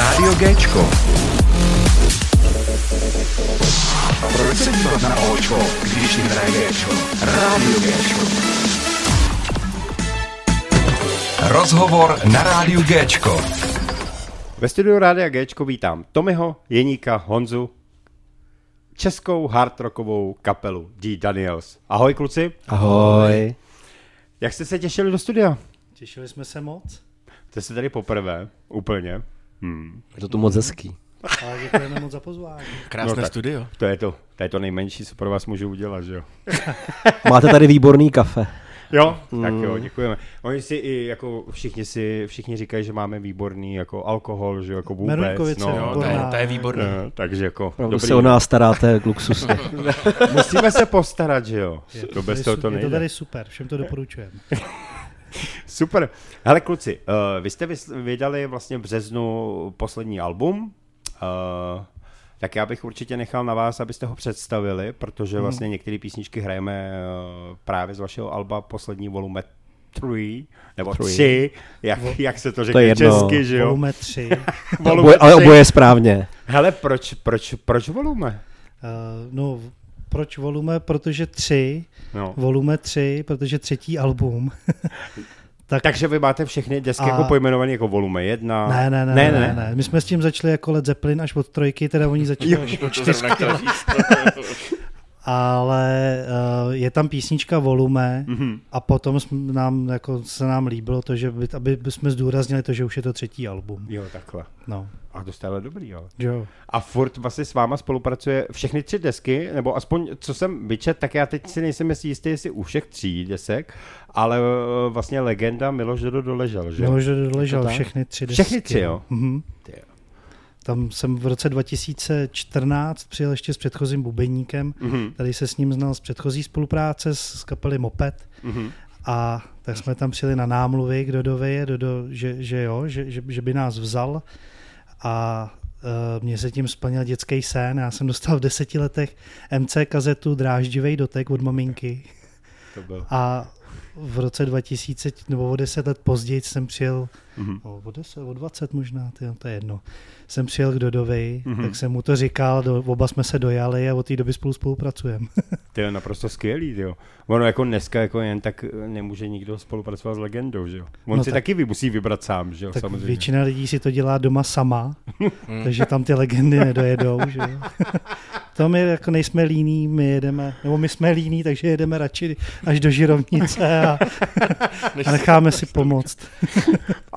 Rádio Géčko. Proč se dívat na Očko, když jim hraje Géčko? Rádio Géčko. Rozhovor na Rádiu Géčko. Ve studiu Rádia Géčko vítám Tomiho, Jeníka, Honzu, českou hard rockovou kapelu D. Daniels. Ahoj kluci. Ahoj. Jak jste se těšili do studia? Těšili jsme se moc. Jste se tady poprvé, úplně. Hmm. Je to tu moc hezký. A děkujeme moc za pozvání. Krásné No tak. studio. To je to, to je to nejmenší, co pro vás můžu udělat, že jo? Máte tady výborný kafe. Jo, tak jo, děkujeme. Oni si i jako všichni si, všichni říkají, že máme výborný jako alkohol, že jo, jako vůbec. Meruňkovice, no, Jo, to je, to je výborné. no, takže jako Opravdu dobrý. se o nás staráte luxusně. Musíme se postarat, že jo? Je To bez tady toho to Je to nejde. tady super, všem to doporučujeme. Super. Hele kluci, uh, vy jste vydali vlastně v březnu poslední album, uh, tak já bych určitě nechal na vás, abyste ho představili, protože vlastně některé písničky hrajeme uh, právě z vašeho alba poslední volume 3, nebo Three. 3, jak, jak se to řekne jedno. česky, že jo? Volume 3. Volume Oboje, ale tři. oboje je správně. Hele, proč, proč, proč volume? Uh, no, proč volume? Protože 3. No. Volume 3, protože třetí album. tak, Takže vy máte všechny desky A- jako pojmenované jako volume 1. ne, ne, ne, ne, ne, ne. My jsme s tím začali jako Led Zeppelin až od trojky, teda oni začali až od čtyřky. Ale uh, je tam písnička Volume Mhm. a potom jsme- nám, jako, se nám líbilo to, že by, aby jsme zdůraznili to, že už je to třetí album. Jo, takhle. No, A to jste ale dobrý, ale. jo. A furt vlastně s váma spolupracuje všechny tři desky, nebo aspoň co jsem vyčet, tak já teď si nejsem jistý, jestli u všech tří desek, ale eh, vlastně legenda Miloš Dodo doležel, že? jo? Miloš doležel tak? všechny tři desky. Všechny tři, jo? Mhm. Ty jo. Tam jsem v roce 2014 přijel ještě s předchozím bubeníkem, Mhm, tady se s ním znal z předchozí spolupráce s, s kapely Moped mhm. a tak jsme tam přijeli na námluvy k Dodovi, Dodo, že, že jo, že, že, že by nás vzal a uh, mě se tím splnil dětský sen. Já jsem dostal v deseti letech MC kazetu Dráždivej dotek od maminky To byl. a v roce 2000 nebo o 10 let později jsem přijel, Mhm. o, o 10, o 20 možná, tyjo, to je jedno, jsem přijel k Dodovi, Mhm. tak jsem mu to říkal, do, oba jsme se dojali a od té doby spolu spolupracujeme. To je naprosto skvělý, jo. Ono jako dneska jako jen tak eh, nemůže nikdo spolupracovat s legendou, že jo. On No si tak- taky vy musí vybrat sám, že jo, tak samozřejmě. většina lidí si to dělá doma sama, takže tam ty legendy nedojedou, že jo. To my jako nejsme líní, my jedeme, nebo my jsme líní, takže jedeme radši až do Žirovnice a, a necháme si pomoct.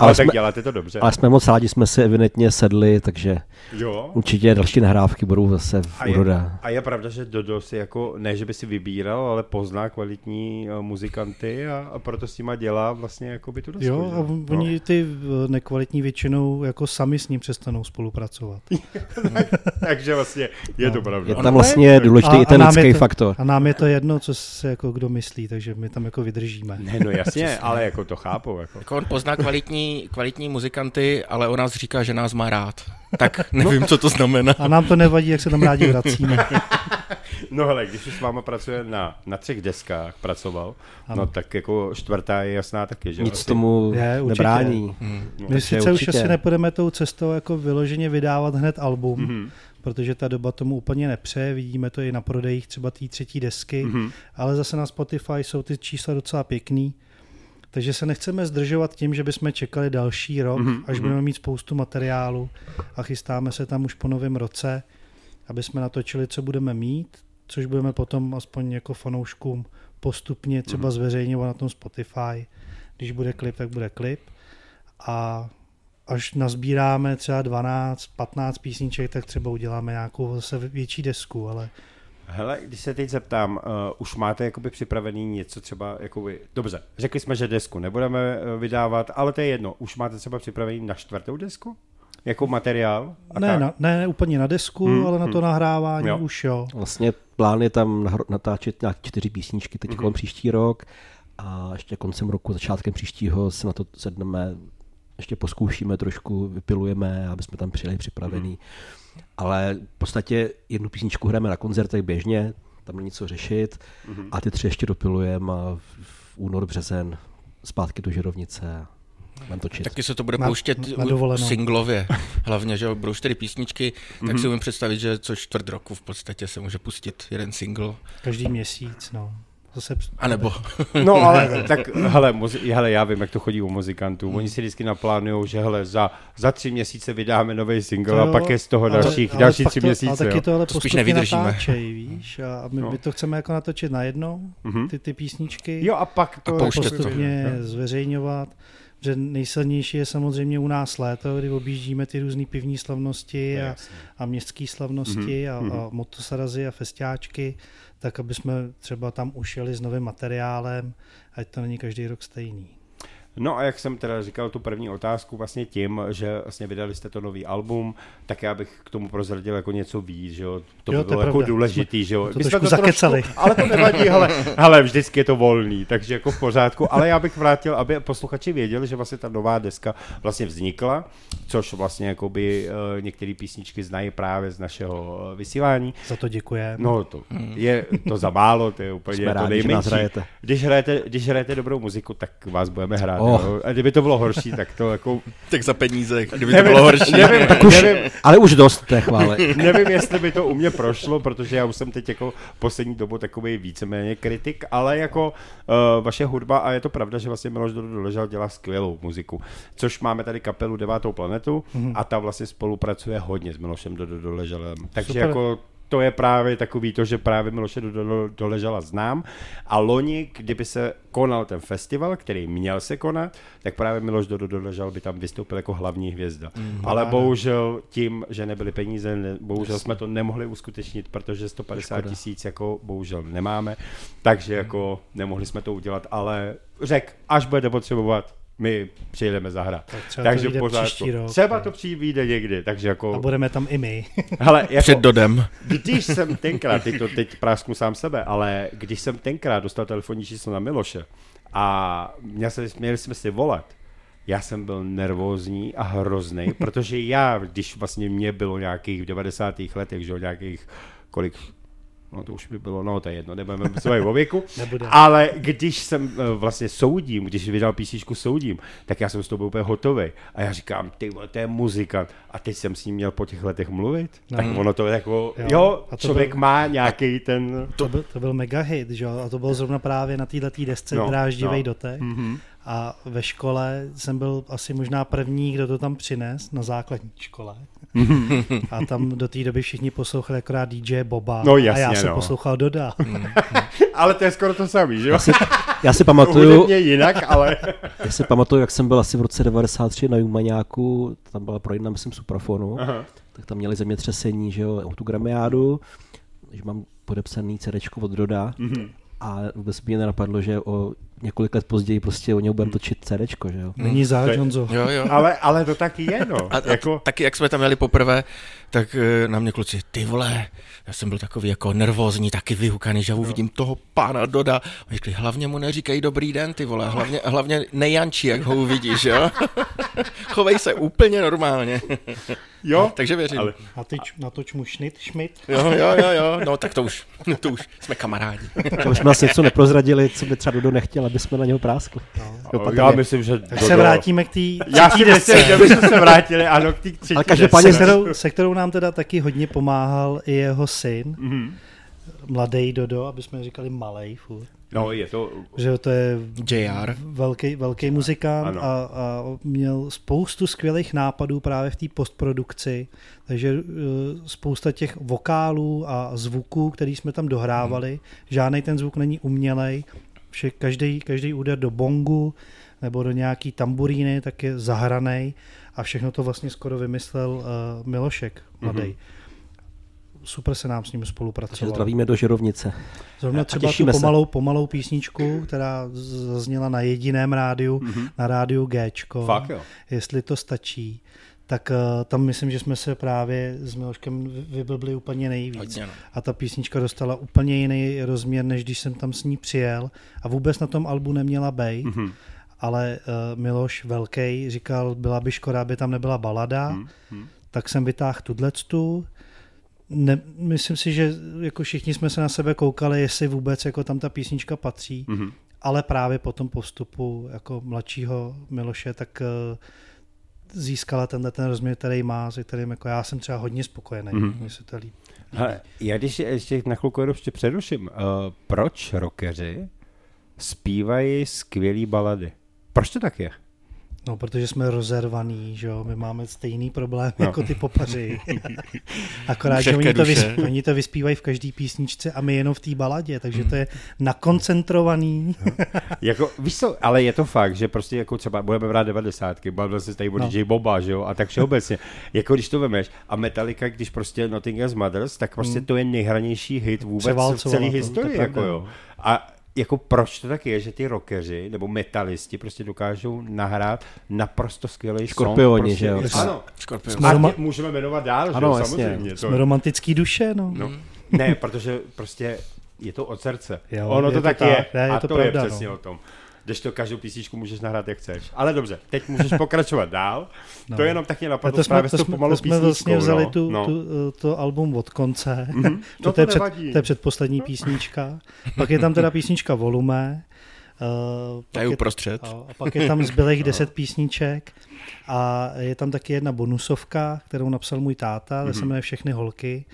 Ale tak jsme- děláte to dobře. Ale jsme moc rádi, jsme si evidentně sedli, takže Jo. určitě další nahrávky budou zase v A je, a je pravda, že Dodo si jako, ne, že by si vybíral, ale pozná kvalitní uh, muzikanty a, a proto s nima dělá vlastně jako by tu desku. Jo, a on- oni ty eh, nekvalitní většinou jako sami s ním přestanou spolupracovat. Takže vlastně je to pravda. Je tam vlastně důležitý A- i ten lidský to- faktor. A nám je to jedno, co se jako kdo myslí, takže my tam jako vydržíme. Ne, no jasně, ale jako to chápu. Jako. Jako on pozná kvalitní, kvalitní muzikanty, ale o nás říká, že nás má rád. Tak nevím, co to znamená. A nám to nevadí, jak se tam rádi vracíme. No hele, když už s váma pracuje na, na třech deskách, pracoval, Ano. no tak jako čtvrtá je jasná taky, že? Nic Asi. tomu Je, určitě. nebrání. Hmm. No, My sice už asi nepůjdeme tou cestou jako vyloženě vydávat hned album, Mhm, protože ta doba tomu úplně nepřeje, vidíme to i na prodejích třeba té třetí desky, mhm. ale zase na Spotify jsou ty čísla docela pěkný, takže se nechceme zdržovat tím, že bychom čekali další rok, Mhm, až mhm. budeme mít spoustu materiálu a chystáme se tam už po novém roce, aby jsme natočili, co budeme mít, což budeme potom aspoň jako fanouškům postupně třeba zveřejňovat na tom Spotify. Když bude klip, tak bude klip. A až nazbíráme třeba 12, 15 písniček, tak třeba uděláme nějakou zase větší desku, ale Hele, když se teď zeptám, uh, už máte jakoby připravený něco třeba, jakoby, dobře, řekli jsme, že desku nebudeme eh, vydávat, ale to je jedno, už máte třeba připravený na čtvrtou desku? Jako materiál? A ne, tak? na, ne, ne úplně na desku, Hmm, hmm, ale na to hmm. nahrávání Jo. už jo. Vlastně plán je tam natáčet nějak čtyři písničky teď kolem příští rok a ještě koncem roku, začátkem příštího se na to sedneme, ještě poskoušíme trošku, vypilujeme, aby jsme tam přijeli připravený. Mhm. Ale v podstatě jednu písničku hrajeme na koncertech běžně, tam není co řešit Mhm. a ty tři ještě dopilujeme a v, únor, březen zpátky do Žirovnice. Mám točit. Taky se to bude Na- pouštět na dovolenou. singlově. Hlavně, že budou čtyři písničky, tak Mhm. si umím představit, že co čtvrt roku v podstatě se může pustit jeden single. Každý měsíc, no. Zase A nebo No ale tak, hele, muzi- hele, já vím, jak to chodí u muzikantů. Oni si vždycky naplánujou, že hele, za, za tři měsíce vydáme nový single a pak je z toho ale- dalších, ale další fakt tři to, měsíce. Ale taky jo. to ale To spíš postupně nevydržíme. natáčejí, víš, a a my, No. my to chceme jako natočit najednou, Mhm. ty, ty písničky, Jo a pak to... A pouštět to. postupně Jo. Že nejsilnější je samozřejmě u nás léto, kdy objíždíme ty různé pivní slavnosti a, a městské slavnosti Mhm, a, a motosarazy a festiáčky, tak aby jsme třeba tam ušili s novým materiálem, ať to není každý rok stejný. No a jak jsem teda říkal tu první otázku vlastně tím, že vlastně vydali jste to nový album, tak já bych k tomu prozradil jako něco víc, že jo. To Jo, by to je bylo jako pravda. důležitý, že jo. to My jsme trošku zakecali. Trošku, ale to nevadí, hele, hele, vždycky je to volný, takže jako v pořádku, ale já bych vrátil, aby posluchači věděli, že vlastně ta nová deska vlastně vznikla, což vlastně jakoby uh, některé písničky znají právě z našeho eh, vysílání. Za to děkujeme. No to je to za málo, to je úplně Jsme to rádi, že nás nejmenší. hrajete. Když hrajete, když hrajete dobrou muziku, tak vás budeme hrát. Oh. Oh. A kdyby to bylo horší, tak to jako... tak za peníze, kdyby to bylo horší. Nevím, Tak už, nevím, ale už dost té chvále. nevím, jestli by to u mě prošlo, protože já už jsem teď jako poslední dobu takový víceméně kritik, ale jako uh, vaše hudba, a je to pravda, že vlastně Miloš Dodo Doležal dělá skvělou muziku, což máme tady kapelu Devátou planetu Mhm. a ta vlastně spolupracuje hodně s Milošem Dodo Doležalem. Takže Super. jako to je právě takový to, že právě Miloše Doležala znám. A loni, kdyby se konal ten festival, který měl se konat, tak právě Miloš Doležal by tam vystoupil jako hlavní hvězda. Mm, Ale bohužel tím, že nebyly peníze, ne, bohužel jsme to nemohli uskutečnit, protože 150 Škoda. tisíc jako bohužel nemáme, takže jako nemohli jsme to udělat, ale řek, až budete potřebovat, my přijedeme zahrát. Tak třeba takže to příští rok. Třeba to přijde někdy, takže jako... A budeme tam i my. Hele, jako, Před dodem. když jsem tenkrát, teď to teď prásknu sám sebe, ale když jsem tenkrát dostal telefonní číslo na Miloše a měl se, měli jsme si volat, já jsem byl nervózní a hrozný, protože já, když vlastně mě bylo nějakých v 90. letech, že jo, nějakých kolik, no to už by bylo, no to je jedno, nebudeme bavit o věku, ale když jsem eh, vlastně soudím, když vydal písničku soudím, tak já jsem s byl úplně hotový. A já říkám, ty to je muzikant. A teď jsem s ním měl po těch letech mluvit. No. Tak ono to je jako, jo, Jo. A to člověk byl- má nějaký ten... To byl, to byl mega hit, že? jo? A to bylo zrovna právě na této desce No, Dráždivej no. dotek. Mhm. A ve škole jsem byl asi možná první, kdo to tam přines, na základní škole. a tam do té doby všichni poslouchali akorát DJ Boba. No a já jasně, jsem no. poslouchal Doda. Ale to je skoro to samý, že jo? Já si pamatuju, jinak, ale... já si pamatuju, jak jsem byl asi v roce 93 na Jumaňáku, tam byla projedna, myslím, Suprafonu, Aha. tak tam měli zemětřesení, že jo, autogramiádu, že mám podepsaný CD od Doda Mhm. a vůbec mě nenapadlo, že o několik let později prostě o něj budeme točit CD, že jo. Není záč, To je- Honzo. Jo, jo. Ale, ale to taky je, no. A, a jako, taky, jak jsme tam jeli poprvé, tak eh, na mě kluci, ty vole, já jsem byl takový jako nervózní, taky vyhukaný, že uvidím toho pána Doda. A řekli, hlavně mu neříkej dobrý den, ty vole, hlavně, hlavně nejančí, jak ho uvidíš, jo? Chovej se úplně normálně. jo, Takže věřím. ale Natoč, natoč mu šnit, šmit. Jo, jo, jo, jo, no tak to už, to už jsme kamarádi. Že jsme asi něco neprozradili, co by třeba Dodo nechtěl, aby jsme na něho práskli. Jo, já patrně. myslím, že... Tak se vrátíme k té Já si myslím, že bychom se vrátili, ano, k té třetí Ale každopádně se kterou, se kterou nám teda taky hodně pomáhal i jeho syn, Mhm. mladý Dodo, aby jsme říkali malej furt. No, je to... Že to je JR. velký, velký muzikant Ano. a, a měl spoustu skvělých nápadů právě v té postprodukci, takže uh, spousta těch vokálů a zvuků, který jsme tam dohrávali, hmm. žádný ten zvuk není umělej, vše, každý, každý úder do bongu nebo do nějaký tamburíny, tak je zahranej a všechno to vlastně skoro vymyslel uh, Milošek mladý. Mhm. Hmm. Super se nám s ním spolupracovalo. zdravíme do Žerovnice. Zrovna A třeba tu se. pomalou, pomalou písničku, která zazněla na jediném rádiu, mm-hmm. na rádiu Gčko. Fakt jo. Jestli to stačí, tak uh, tam myslím, že jsme se právě s Miloškem vy- vyblbli úplně nejvíc. Hodně, no. A ta písnička dostala úplně jiný rozměr, než když jsem tam s ní přijel. A vůbec na tom albu neměla. Mhm. Mm-hmm. Ale uh, Miloš Velký říkal, byla by škoda, aby tam nebyla balada, Mhm. mm-hmm. tak jsem vytáhl tudletu. Ne, myslím si, že jako všichni jsme se na sebe koukali, jestli vůbec jako tam ta písnička patří. Mhm. ale právě po tom postupu jako mladšího Miloše, tak eh, získala tenhle ten rozměr, který má, se kterým jako já jsem třeba hodně spokojený. Mhm. Mm-hmm. Mně se to líbí. Hele, já když je- ještě na chvilku jenom ještě přeruším, uh, proč rockeři zpívají skvělý balady? Proč to tak je? No, protože jsme rozervaný, že jo, my máme stejný problém No. jako ty popaři. Akorát, že Křehké oni to, duše. vys, oni to vyspívají v každý písničce a my jenom v té baladě, takže to je nakoncentrovaný. Jako, víš co, ale je to fakt, že prostě jako třeba budeme brát devadesátky, bavil se tady o No. DJ Boba, že jo, a tak všeobecně. jako když to vemeš, a Metallica, když prostě Nottingham's Mothers, tak prostě to je nejhranější hit vůbec v celé to, to historii, pravda, jako jo. A jako proč to tak je, že ty rockeři nebo metalisti prostě dokážou nahrát naprosto skvělý Škorpioni, song. že jo? Prostě, ano. Skorpion. A Roma- můžeme jmenovat dál, že Ano, jo, jasně. samozřejmě. To, Jsme romantický duše, no. no, ne, protože prostě je to od srdce. Jo, ono je to to tak tak, je. ne, je a to to, pravda, je přesně no. o tom. Když to každou písničku můžeš nahrát, jak chceš. Ale dobře, teď můžeš pokračovat dál. No. To je jenom tak mě napadlo to jsme, právě to s tou jsme, pomalou to jsme vlastně vzali no. tu, no. tu, eh, to album od konce. No to, to to, je před, to je předposlední písnička. Pak je tam teda písnička Volume. Uh, To je uprostřed. a, a pak je tam zbylých deset písniček a je tam taky jedna bonusovka, kterou napsal můj táta, mm-hmm. Mhm. se jmenuje Všechny holky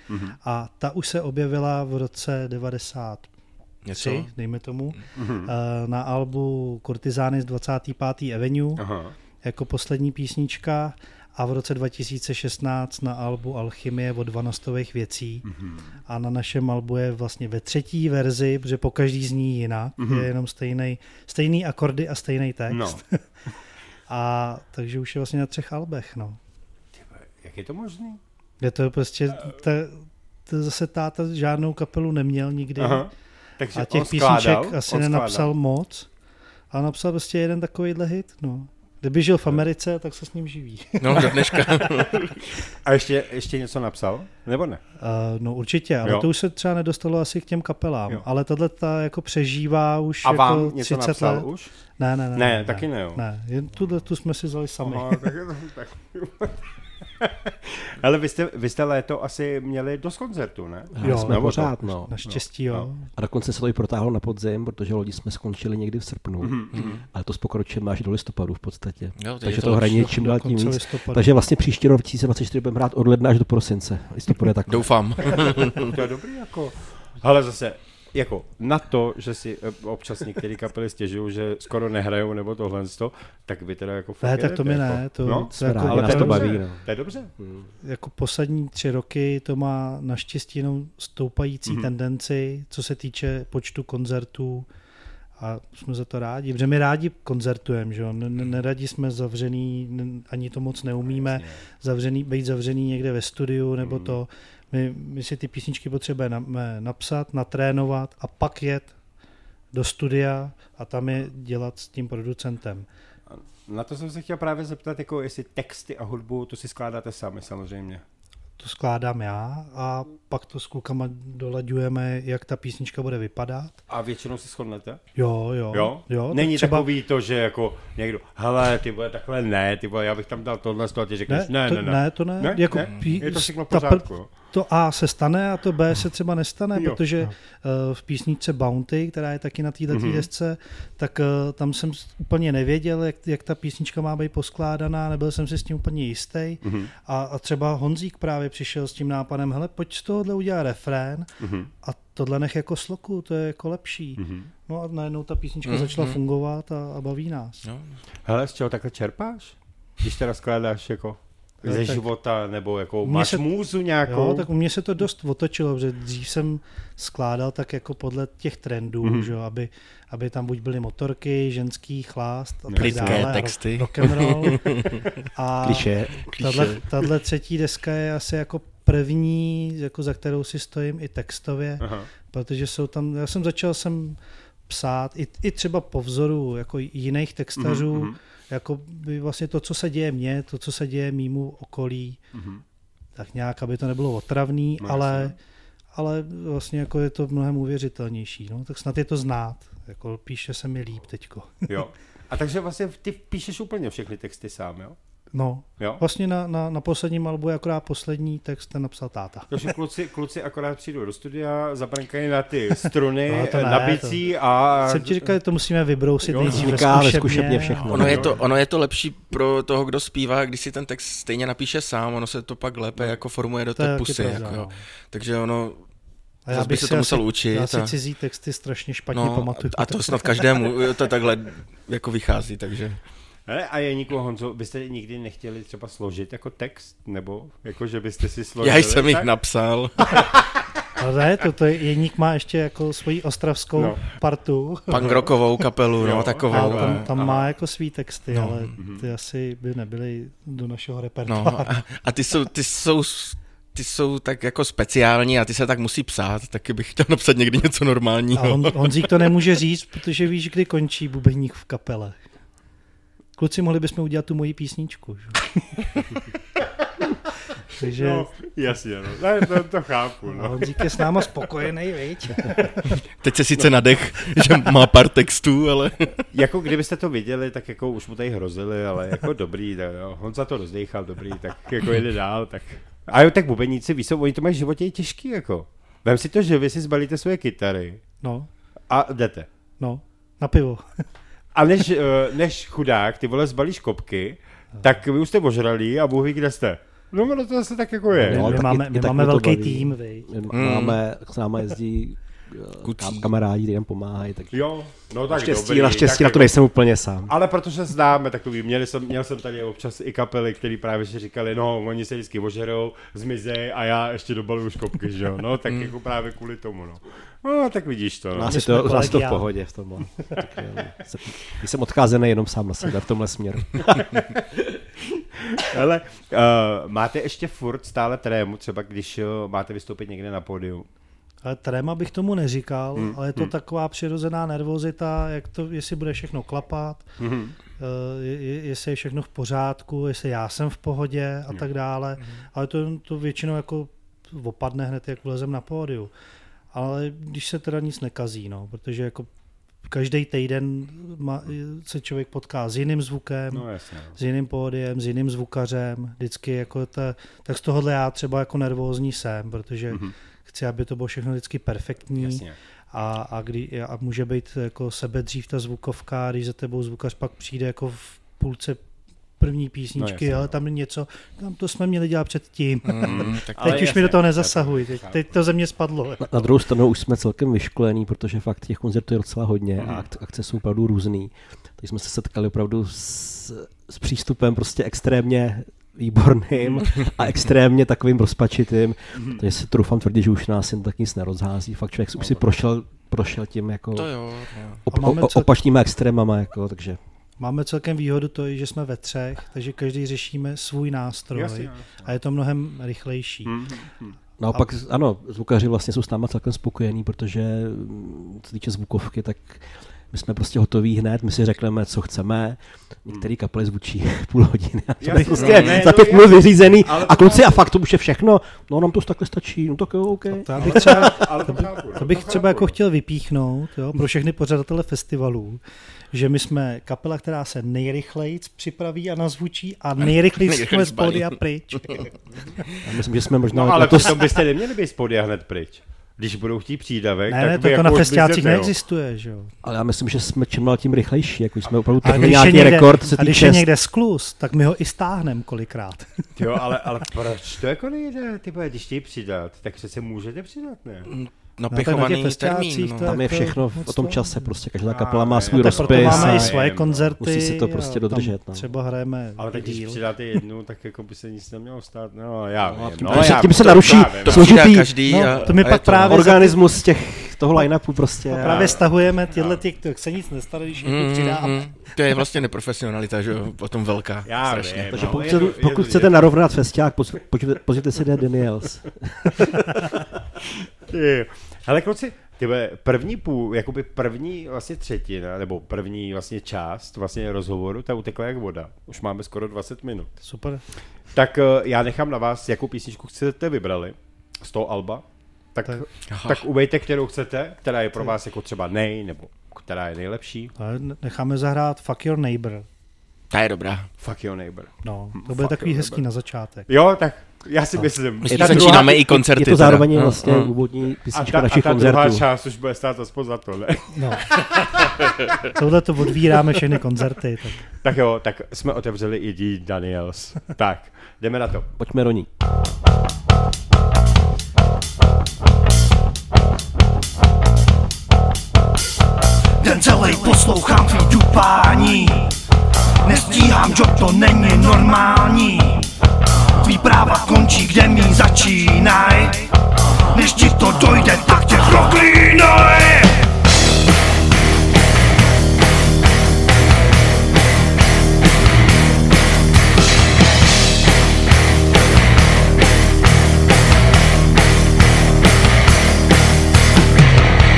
a ta už se objevila v roce 93, Něco? dejme tomu, Mhm. eh, na albu Kurtizány z 25. Avenue Aha. jako poslední písnička a v roce 2016 na albu Alchymie od Vanostových věcí Mhm. a na našem albu je vlastně ve třetí verzi, protože po každý zní jinak, je jenom stejný, stejný akordy a stejný text. No. A takže už je vlastně na třech albech, no. Jak je to možný? Je to prostě, to, to zase táta žádnou kapelu neměl nikdy Aha. Takže a těch on skládal, písniček asi on nenapsal skládal. moc a napsal prostě jeden takovýhle hit, no. Kdyby žil v Americe, tak se s ním živí. No, do dneška. A ještě, ještě něco napsal? Nebo ne? Uh, no určitě, ale Jo. to už se třeba nedostalo asi k těm kapelám, Jo. ale tohle ta jako přežívá už A jako vám něco 30 napsal let. už? Ne, ne, ne. Ne, taky ne, jo. Ne, jen tuhle tu jsme si vzali sami. Aha, tak, tak. Ale vy jste, vy jste léto asi měli dost koncertů, ne? Jo, jsme pořád, no. Naštěstí jo. no. A dokonce se to i protáhlo na podzim, protože lodi jsme skončili někdy v srpnu. Mhm, Ale to pokročíme až do listopadu v podstatě. Jo, Takže to to hraní čím dál tím víc. listopadu. Takže vlastně příští rok 2024 budeme hrát od ledna až do prosince. Listopad je tak. Doufám. To je dobrý jako. Ale zase, jako na to, že si eh, občas některé kapely stěžují, že skoro nehrajou nebo tohle, tak vy teda jako Ne, tak to mi ne, jako. to, no, to jako, ale nás to je to dobře, baví, no. to je dobře. jako poslední tři roky to má naštěstí jenom stoupající Mhm. mm-hmm. tendenci, co se týče počtu koncertů a jsme za to rádi, protože my rádi koncertujeme, že jo, n- neradi jsme zavřený, ani to moc neumíme, zavřený, být zavřený někde ve studiu nebo Mhm. to, my, my si ty písničky potřebujeme na, napsat, natrénovat a pak jet do studia a tam je dělat s tím producentem. Na to jsem se chtěl právě zeptat, jako jestli texty a hudbu, to si skládáte sami samozřejmě. To skládám já a pak to s klukama dolaďujeme, jak ta písnička bude vypadat. A většinou se shodnete? Jo, jo. Jo? jo tak Není třeba, takový to, že jako někdo, hele, ty vole, takhle ne, ty vole, já bych tam dal tohle a ty řekneš, ne, to, ne, ne. ne, to ne. Ne? Jako Ne? pí- Je to všechno v ta pr- pořádku. To A se stane a to B se třeba nestane, Jo. protože uh, v písničce Bounty, která je taky na této Mhm. mm-hmm. desce, tak uh, tam jsem úplně nevěděl, jak, jak ta písnička má být poskládaná, nebyl jsem si s tím úplně jistý. Mhm. A, a třeba Honzík právě přišel s tím nápadem, hele, pojď z tohohle udělat refrén Mhm. a tohle nech jako sloku, to je jako lepší. Mhm. No a najednou ta písnička Mhm. začala fungovat a, a baví nás. No. Hele, z čeho takhle čerpáš? Když teda skládáš jako No, ze tak- života, nebo jako máš se- můzu nějakou? Jo, tak u mě se to dost otočilo, protože dřív jsem skládal tak jako podle těch trendů, Mhm. mm-hmm. že jo, aby, aby tam buď byly motorky, ženský chlást a tak dále. texty. Rock, and roll. A Kliše. tahle, tahle třetí deska je asi jako první, jako za kterou si stojím i textově, Aha. protože jsou tam, já jsem začal jsem psát i, i třeba po vzoru jako jiných textařů, Mhm, mm-hmm. Jako by vlastně to, co se děje mně, to, co se děje mýmu okolí, Mhm. tak nějak, aby to nebylo otravný, No, no, ale, jasně. ale vlastně jako je to mnohem uvěřitelnější. No, tak snad je to znát. Jako píše se mi líp teďko. Jo. A takže vlastně ty píšeš úplně všechny texty sám, jo? No, Jo? vlastně na, na, na posledním albu je akorát poslední text ten napsal táta. Takže kluci, kluci akorát přijdou do studia, zabrnkají na ty struny, No, to ne, na bicí a... Jsem ti říkal, že to musíme vybrousit Jo, nejdřív zkušebně. zkušebně všechno. Ono je, to, ono je to lepší pro toho, kdo zpívá, když si ten text stejně napíše sám, ono se to pak lépe jako formuje do To té pusy. pravda, Jako, jo. no. Takže ono, A já bych se to asi, musel učit Já si a- cizí texty strašně špatně no, pamatuju. a to snad každému to takhle jako vychází, takže... Hele, a je Jeníku Honzo, byste nikdy nechtěli třeba složit jako text, nebo jako, že byste si složili? Já jsem jich tak? napsal. Ale ne, to, to je, Jeník má ještě jako svoji ostravskou No. no. partu. Punk rockovou kapelu, no A takovou. tam, a- tam aha. má jako svý texty, No. no. ale ty asi by nebyly do našeho No, repertoáru. a, a ty jsou, ty jsou ty jsou tak jako speciální a ty se tak musí psát, taky bych chtěl napsat někdy něco A normálního. on, Honzík to nemůže říct, protože víš, kdy končí bubeník v kapele. Kluci, mohli bychom udělat tu moji písničku. Že? Takže No, jasně, no. Ne, to, to chápu, no. Honzík je s náma spokojený, viď? Teď se sice nadech, že má pár textů, ale... Jako kdybyste to viděli, tak jako už mu tady hrozili, ale jako dobrý, tak jo. Honza to rozdechal, dobrý, tak jako jede dál, tak... A jo, tak bubeníci, víš, oni to mají v životě i těžký, jako. Vem si to, že vy si zbalíte svoje kytary No, a jdete. no, na pivo. A než, eh, než chudák, ty vole, zbalíš kopky, tak vy už jste ožralí a Bůh ví, kde jste. No, no to zase tak jako je. No, my tak máme, my máme velký baví. tým, viď? My. Máme, s náma jezdí Kucí. kam, kamarádi, kteří nám pomáhají, takže Jo, no tak naštěstí, dobrý. naštěstí tak na to jako- nejsem úplně sám. Ale protože známe takový, měli jsem, měl jsem tady občas i kapely, který právě si říkali, no, oni se vždycky ožerou, zmizej a já ještě dobaluju škopky, že jo, no, tak jako právě kvůli tomu, no. No, tak vidíš to, no. nás jsme to, nás to v pohodě v tomhle. Tak, eh, jsem- Jsem odkázený jenom sám na sebe v tomhle směru. Ale uh, máte ještě furt stále trému, třeba když uh, máte vystoupit někde na pódiu. Ale tréma bych tomu neříkal, Hmm, ale je to hmm. taková přirozená nervozita, jak to, jestli bude všechno klapat, Mm-hmm. eh, je- je- jestli je všechno v pořádku, jestli já jsem v pohodě a tak dále. Ale to, to většinou jako opadne hned, jak vlezem na pódiu. Ale když se teda nic nekazí, no, protože jako každý týden ma, se člověk potká s jiným zvukem, No jasně. no. s jiným pódiem, s jiným zvukařem, vždycky jako ta, tak z tohohle já třeba jako nervózní jsem, protože Mhm. Chci, aby to bylo všechno vždycky perfektní Jasně. a, a, kdy, a může být jako sebe dřív ta zvukovka, když za tebou zvukař pak přijde jako v půlce první písničky, jasně, ale no. tam je něco, tam to jsme měli dělat předtím. Mm, tak Ale Teď už jasně, mi do toho nezasahuj, teď, teď to ze mě spadlo. Na, na druhou stranu už jsme celkem vyškolení, protože fakt těch koncertů je docela hodně Mhm. a ak- akce jsou opravdu různý. Takže jsme se setkali opravdu s, s přístupem prostě extrémně výborným a extrémně takovým rozpačitým. Mhm. Takže si troufám tvrdit, že už nás jen tak nic nerozhází. Fakt člověk už si prošel, prošel tím jako to jo. jo. op, A máme o, cel- opačnýma extrémama, jako, takže Máme celkem výhodu to, že jsme ve třech, takže každý řešíme svůj nástroj Jasně, jasně. a je to mnohem rychlejší. Mhm, mhm. Naopak, ano, zvukaři vlastně jsou s náma celkem spokojení, protože mm, co se týče zvukovky, tak my jsme prostě hotoví hned, my si řekneme, co chceme. Některé kapely zvučí půl hodiny a to Jasně, je prostě no, ne, za no, pět minut vyřízený. A to- kluci, a fakt to už je všechno? No, nám to takhle stačí, no tak jo, OK. To já bych třeba, Ale to no, to bych chápu, třeba jako no. chtěl vypíchnout jo, pro všechny pořadatele festivalů, že my jsme kapela, která se nejrychleji připraví a nazvučí a nejrychleji jsme z pódia pryč. Já myslím, že jsme možná No ale přitom byste neměli být z podia hned pryč. Když budou chtít přídavek, Ne, tak ne, to, jako na festiácích neexistuje, že jo. ale já myslím, že jsme čím dál tím rychlejší, jako jsme opravdu je nějaký někde, rekord, se a když týče je někde sklus, tak my ho i stáhneme kolikrát. Jo, ale, ale proč to jako nejde, ty vole, když chtějí přidat, tak přece můžete přidat, ne? Napěchovaný těch festiácích termín. to No. Tam je jako všechno o tom to- čase, prostě každá kapela má svůj no tak proto rozpis. máme a- i svoje no. koncerty. Musí si to prostě dodržet, no. Třeba hrajeme Ale tak když přidáte jednu, tak jako by se nic nemělo stát, no já No, vím, tím- no, tím se- já tím se to naruší právě, To no. složitý- každý No, a, to mi pak je to- právě- Organismus těch, toho line-upu prostě. a- Právě stahujeme tyhle, těch, tak se nic nestane, když Mm, někdo mm, přidá. To je vlastně neprofesionalita, že jo, potom velká. Já strašně. vím, Takže no, pokud, je chcete, je to pokud vidět. chcete narovnat festiák, pozvěte si The Daniels. Hele kluci, tyhle, první půl, jakoby první vlastně třetina, nebo první vlastně část vlastně rozhovoru, ta utekla jak voda. Už máme skoro 20 minut. Super. Tak eh, já nechám na vás, jakou písničku chcete vybrali z toho Alba. Tak, Tak- tak, uvejte, kterou chcete, která je pro vás jako třeba nej, nebo která je nejlepší. Ale necháme zahrát Fuck Your Neighbor. Ta je dobrá. Fuck your neighbor. No, to bude Fuck takový hezký neighbor. na začátek. Jo, tak já si myslím. Ta že druhá- začínáme i koncerty. Je to teda. zároveň No, vlastně no. úvodní a písnička ta, a našich ta druhá koncertů. část už bude stát aspoň za to, ne? No. Tohle to odvíráme všechny koncerty. Tak. Tak jo, tak jsme otevřeli i D. Daniels. tak, jdeme na to. Pojďme do ní. Den celý poslouchám tvý dupání Nestíhám job, to není normální Tvý práva končí, kde mi začínaj. Než ti to dojde, tak tě proklínaj.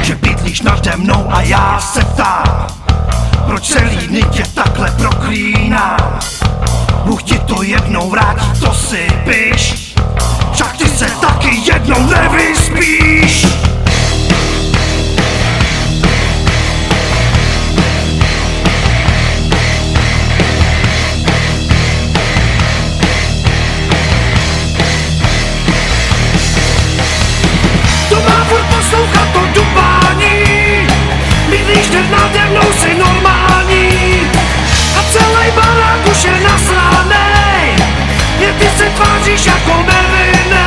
Že bydlíš nade mnou a já se ptám Proč celý dny tě takhle proklínám? Bůh ti to jednou vrátí, to si piš Však ty se taky jednou nevyspíš. To má poslouchat to dubání. Bydlíš hned nade mnou, si normální barák už je nasranej Je ty se tváříš jako nevinnej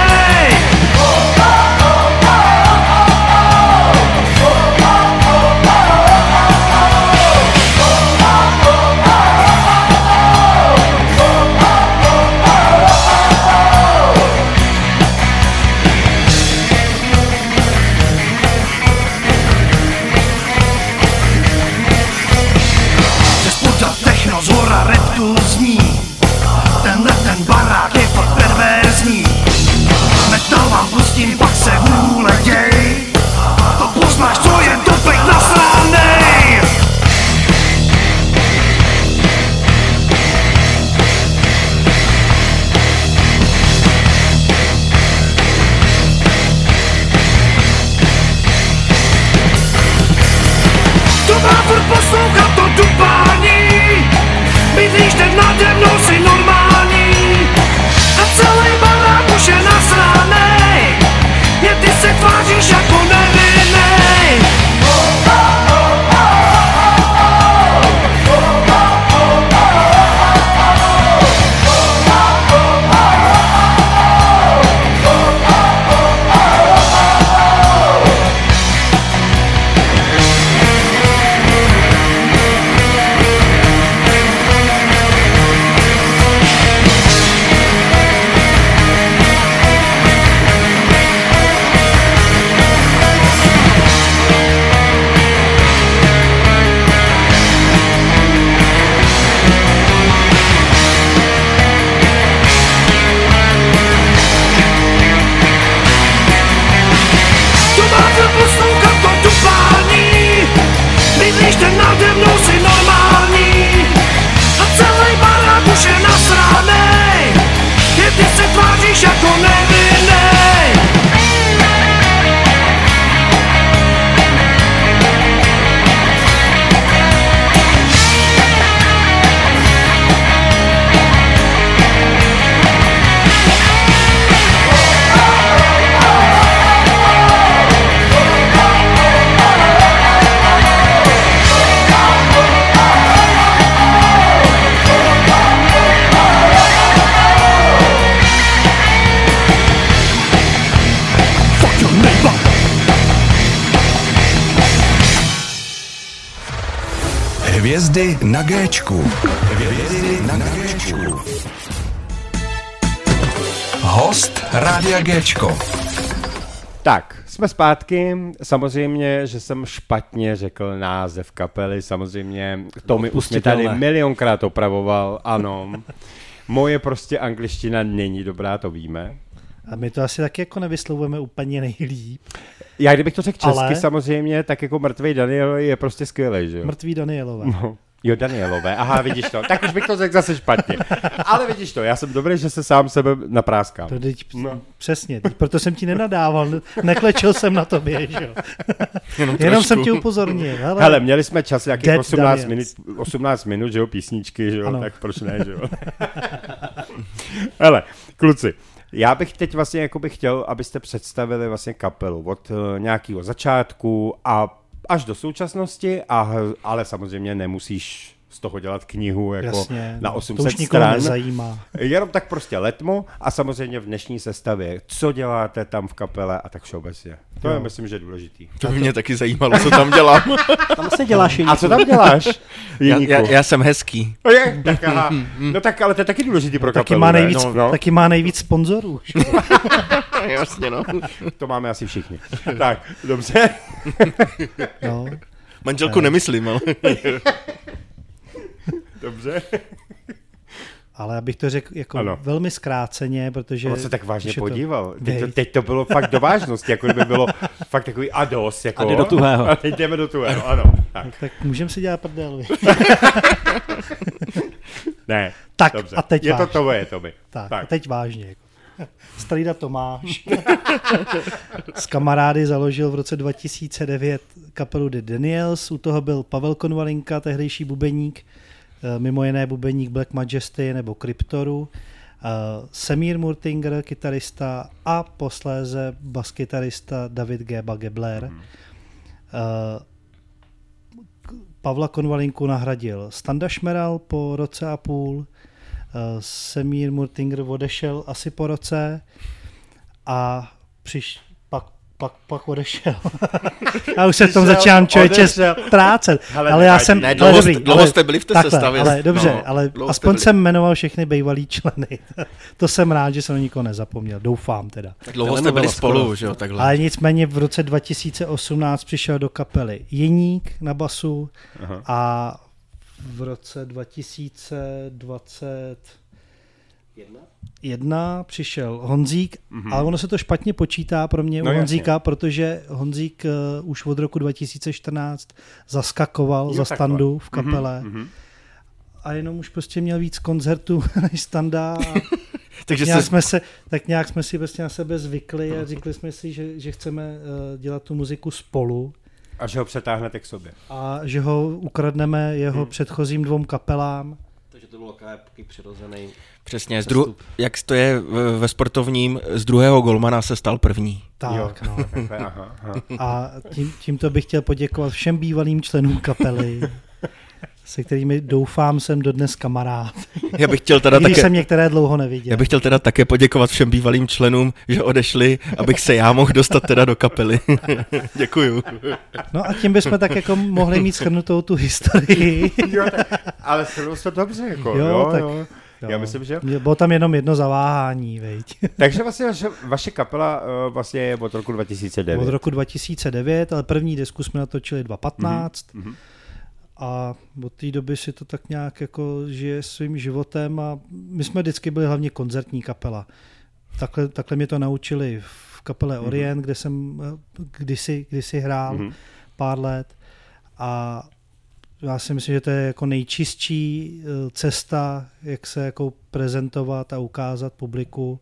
Géčku. Hvězdy na Géčku. Host Rádia Géčko. Tak, jsme zpátky. Samozřejmě, že jsem špatně řekl název kapely. Samozřejmě, to mi už mě tady milionkrát opravoval. Ano. Moje prostě angličtina není dobrá, to víme. A my to asi taky jako nevyslovujeme úplně nejlíp. Já kdybych to řekl česky Ale- samozřejmě, tak jako mrtvý Daniel je prostě skvělý, že jo? Mrtví Danielové. No. Jo, Danielové. Aha, vidíš to. Tak už bych to řekl zase špatně. Ale vidíš to, já jsem dobrý, že se sám sebe napráskám. To teď, no. Přesně, teď, proto jsem ti nenadával, neklečil jsem na tobě, že jo. Jenom, Jenom jsem ti upozornil. Hele, Hele, měli jsme čas jakých Dead 18 minut, Daniels. 18 minut, že jo, písničky, že jo, Ano. tak proč ne, že jo. Hele, kluci, já bych teď vlastně jako bych chtěl, abyste představili vlastně kapelu od uh, nějakého začátku a až do současnosti, a, ale samozřejmě nemusíš z toho dělat knihu jako Jasně, na no, 800 to už stran. nezajímá. Jenom tak prostě letmo a samozřejmě v dnešní sestavě, co děláte tam v kapele a tak všeobecně. To je, myslím, že důležitý. To by mě taky zajímalo, co tam dělám. Tam vlastně děláš A co tam děláš? já, já, já jsem hezký. No je, tak aha. No tak, ale to je taky důležitý pro Taky kapelu, má, ne? nejvíc, No, no, taky má nejvíc sponzorů. že? Jasně, no. to máme asi všichni. tak, dobře. No. Manželku nemyslím, ale... Dobře. Ale abych to řekl jako Ano. velmi zkráceně, protože... On se tak vážně podíval. Teď to, teď to bylo fakt do vážnosti, jako kdyby bylo fakt takový ados. Jako, A jde do tuhého. A teď jdeme do tuhého, ano. Tak, tak můžeme si dělat prdel. ne. Tak dobře. a teď Je to vážně. tvoje, Toby. Tak, Tak. A teď vážně. Jako. Strýda Tomáš s kamarády založil v roce 2009 kapelu The Daniels, u toho byl Pavel Konvalinka, tehdejší bubeník, mimo jiné bubeník Black Majesty nebo Cryptoru, eh, Semír Murtinger, kytarista a posléze baskytarista David G. Bagebler. Eh, Pavla Konvalinku nahradil Standa Šmeral po roce a půl, eh, Semír Murtinger odešel asi po roce a přiš, pak, pak, odešel. já už se v tom začínám člověče ztrácet. Hele, ale já jsem, Ne, ale dlouho dobrý, jste- dlouho ale, jste byli v té takhle, sestavě. Ale dobře, No, ale aspoň jsem jmenoval všechny bývalý členy. to jsem rád, že jsem nikoho nezapomněl. Doufám teda. Dlouho jste byli spolu, skoro. že jo, takhle. Ale nicméně v roce 2018 přišel do kapely Jeník na basu Aha. a v roce 2020 jedna přišel Honzík, mm-hmm. ale ono se to špatně počítá pro mě No no, u jasně. Honzíka, protože Honzík uh, už od roku 2014 zaskakoval Jo, za takhle. standu v kapele Mhm. a jenom už prostě měl víc koncertů než standa a Takže nějak se, jsme se, tak nějak jsme si prostě na sebe zvykli a říkali jsme si, že, že chceme uh, dělat tu muziku spolu A že ho přetáhnete k sobě. a že ho ukradneme jeho Hmm. předchozím dvou kapelám. Takže to bylo takový přirozený. přesně, z dru- jak to je ve sportovním, z druhého golmana se stal první. Tak, Jo. no. Takhle, aha, aha. A tím, tímto bych chtěl poděkovat všem bývalým členům kapely, se kterými doufám jsem dodnes kamarád. Já bych chtěl teda I když také... jsem některé dlouho neviděl. Já bych chtěl teda také poděkovat všem bývalým členům, že odešli, abych se já mohl dostat teda do kapely. Děkuju. No a tím bychom tak jako mohli mít shrnutou tu historii. Jo, tak, ale shrnul jsi to dobře, jako, jo, Jo, tak- jo. Já myslím, že... Bylo tam jenom jedno zaváhání, veď. Takže vlastně vaše, vaše kapela uh, vlastně je od roku 2009. Od roku 2009, ale první desku jsme natočili 2015 mhm. A od té doby si to tak nějak jako žije svým životem a my jsme vždycky byli hlavně koncertní kapela. Takhle, takhle mě to naučili v kapele Mhm. Orient, kde jsem kdysi, kdysi hrál Mhm. pár let a já si myslím, že to je jako nejčistší eh, cesta, jak se jako prezentovat a ukázat publiku,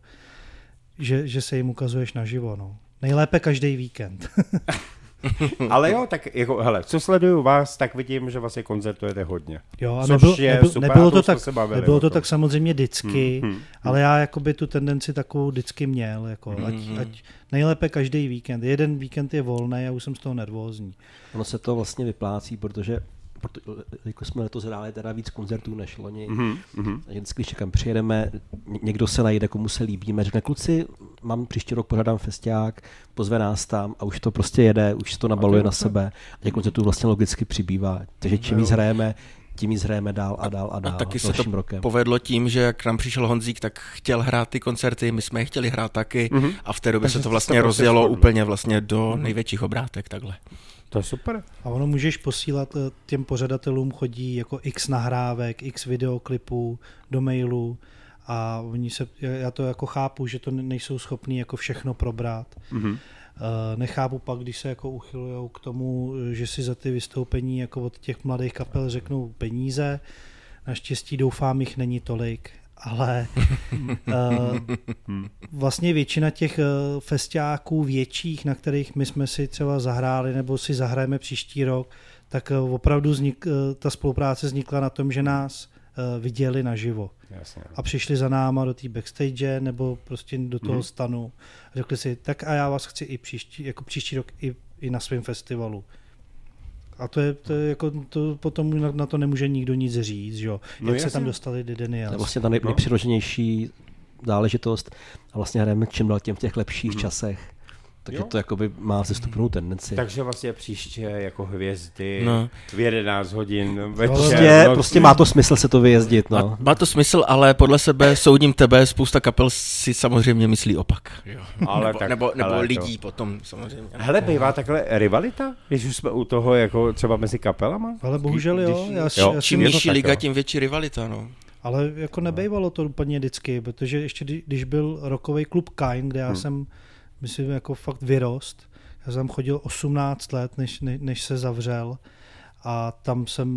že, že se jim ukazuješ naživo. No. Nejlépe každý víkend. Ale jo, tak jako, hele, co sleduju vás, tak vidím, že vlastně koncertujete hodně. Jo, a Což nebylo, je nebylo, super, nebylo to tak, se bavili nebylo to tak samozřejmě vždycky, Hmm, hmm, ale já jakoby tu tendenci takovou vždycky měl. Jako, Hmm, ať, hmm. ať nejlépe každý víkend. Jeden víkend je volný a už jsem z toho nervózní. Ono se to vlastně vyplácí, protože proto, jako jsme letos hráli teda víc koncertů než loni. Mhm, mhm. A vždycky, když někam přijedeme, ně- někdo se najde, komu se líbíme, řekne, kluci, mám příští rok pořádám festiák, pozve nás tam a už to prostě jede, už se to nabaluje to na sebe a těch koncertů vlastně logicky přibývá. Takže čím víc hrajeme, tím víc hrajeme dál a dál a A dál taky se to rokem. povedlo tím, že jak nám přišel Honzík, tak chtěl hrát ty koncerty, my jsme je chtěli hrát taky Mhm. a v té době Takže se to vlastně prostě rozjelo úplně vlastně do největších obrátek takhle. To je super. A ono můžeš posílat, eh, těm pořadatelům chodí jako x nahrávek, x videoklipů do mailu a oni se, já to jako chápu, že to nejsou schopní jako všechno probrat. Mhm. Uh, nechápu pak, když se jako uchylují k tomu, že si za ty vystoupení jako od těch mladých kapel řeknou peníze. Naštěstí doufám, jich není tolik, ale uh, vlastně většina těch uh, festiáků větších, na kterých my jsme si třeba zahráli nebo si zahrajeme příští rok, tak uh, opravdu vznik, uh, ta spolupráce vznikla na tom, že nás uh, viděli naživo. Jasně. A přišli za náma do té backstage nebo prostě do toho mm-hmm. stanu. A řekli si, tak a já vás chci i příští, jako příští rok i, i na svém festivalu. A to je, to je jako, to potom na, na to nemůže nikdo nic říct, že jo. No Jak se tam dostali Daniels. To je vlastně ta nej, nejpřirozenější záležitost a vlastně hrajeme čím dál tím v těch lepších Mhm. časech. Takže Jo. to jakoby má vzestupnou tendenci. Takže vlastně příště jako hvězdy No. v 11 hodin večer. Prostě, noci. prostě má to smysl se to vyjezdit, no. Má, má to smysl, ale podle sebe soudím tebe, spousta kapel si samozřejmě myslí opak. Jo. Ale nebo, tak- nebo, nebo ale to- lidí potom samozřejmě. Hele, bývá takhle rivalita, když už jsme u toho jako třeba mezi kapelama? Ale bohužel jo, já, si- jo, já Čím je to nižší tak, liga, jo. tím větší rivalita, no. Ale jako nebejvalo to úplně vždycky, protože ještě kdy- když byl rokový klub Kain, kde já Hmm. jsem, myslím, jako fakt vyrost, já jsem chodil 18 let, než, ne, než se zavřel. A tam jsem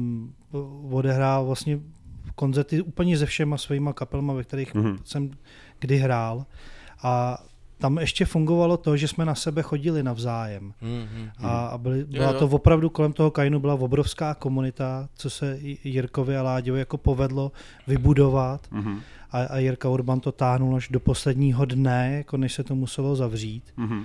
odehrál vlastně koncerty úplně se všema svýma kapelma, ve kterých Mhm. jsem kdy hrál. A tam ještě fungovalo to, že jsme na sebe chodili navzájem. Mm-hmm. A, a byly, byla jo. to opravdu kolem toho Kainu byla obrovská komunita, co se Jirkovi a Láďovi jako povedlo vybudovat. Mhm. A, a Jirka Urban to táhnul až do posledního dne, jako než se to muselo zavřít. Mhm.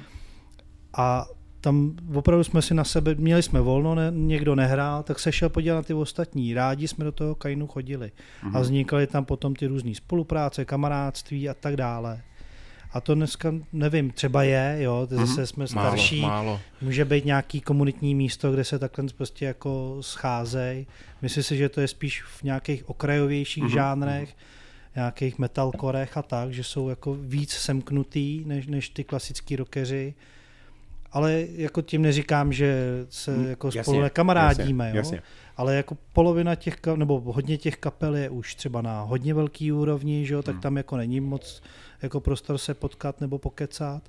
A tam opravdu jsme si na sebe, měli jsme volno, ne, někdo nehrál, tak se šel podívat na ty ostatní. Rádi jsme do toho Kainu chodili. A vznikaly tam potom ty různé spolupráce, kamarádství a tak dále. A to dneska, nevím, třeba je, jo, to zase jsme Málo, starší, málo. Může být nějaký komunitní místo, kde se takhle prostě jako scházejí. Myslím si, že to je spíš v nějakých okrajovějších mm-hmm. žánrech, nějakých metalkorech a tak, že jsou jako víc semknutý než, než ty klasický rockeři. Ale jako tím neříkám, že se Hm, jako jasně, spolu nekamarádíme, jasně, jo? jasně. Ale jako polovina těch, nebo hodně těch kapel je už třeba na hodně velký úrovni, že jo? tak tam jako není moc jako prostor se potkat nebo pokecat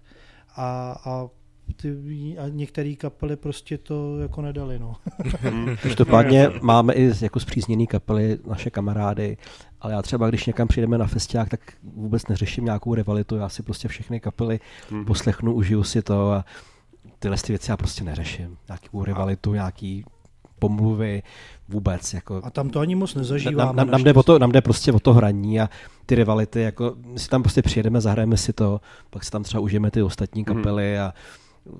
a, a ty, a některé kapely prostě to jako nedali, no. Každopádně máme i jako zpřízněný kapely, naše kamarády, ale já třeba, když někam přijdeme na festiák, tak vůbec neřeším nějakou rivalitu, já si prostě všechny kapely poslechnu, užiju si to a tyhle ty věci já prostě neřeším. Nějakou rivalitu, nějaký pomluvy, vůbec. Jako, A tam to ani moc nezažíváme. nám, nám, nám, jde o to, nám jde prostě o to hraní a ty rivality, jako my si tam prostě přijedeme, zahrajeme si to, pak si tam třeba užijeme ty ostatní kapely a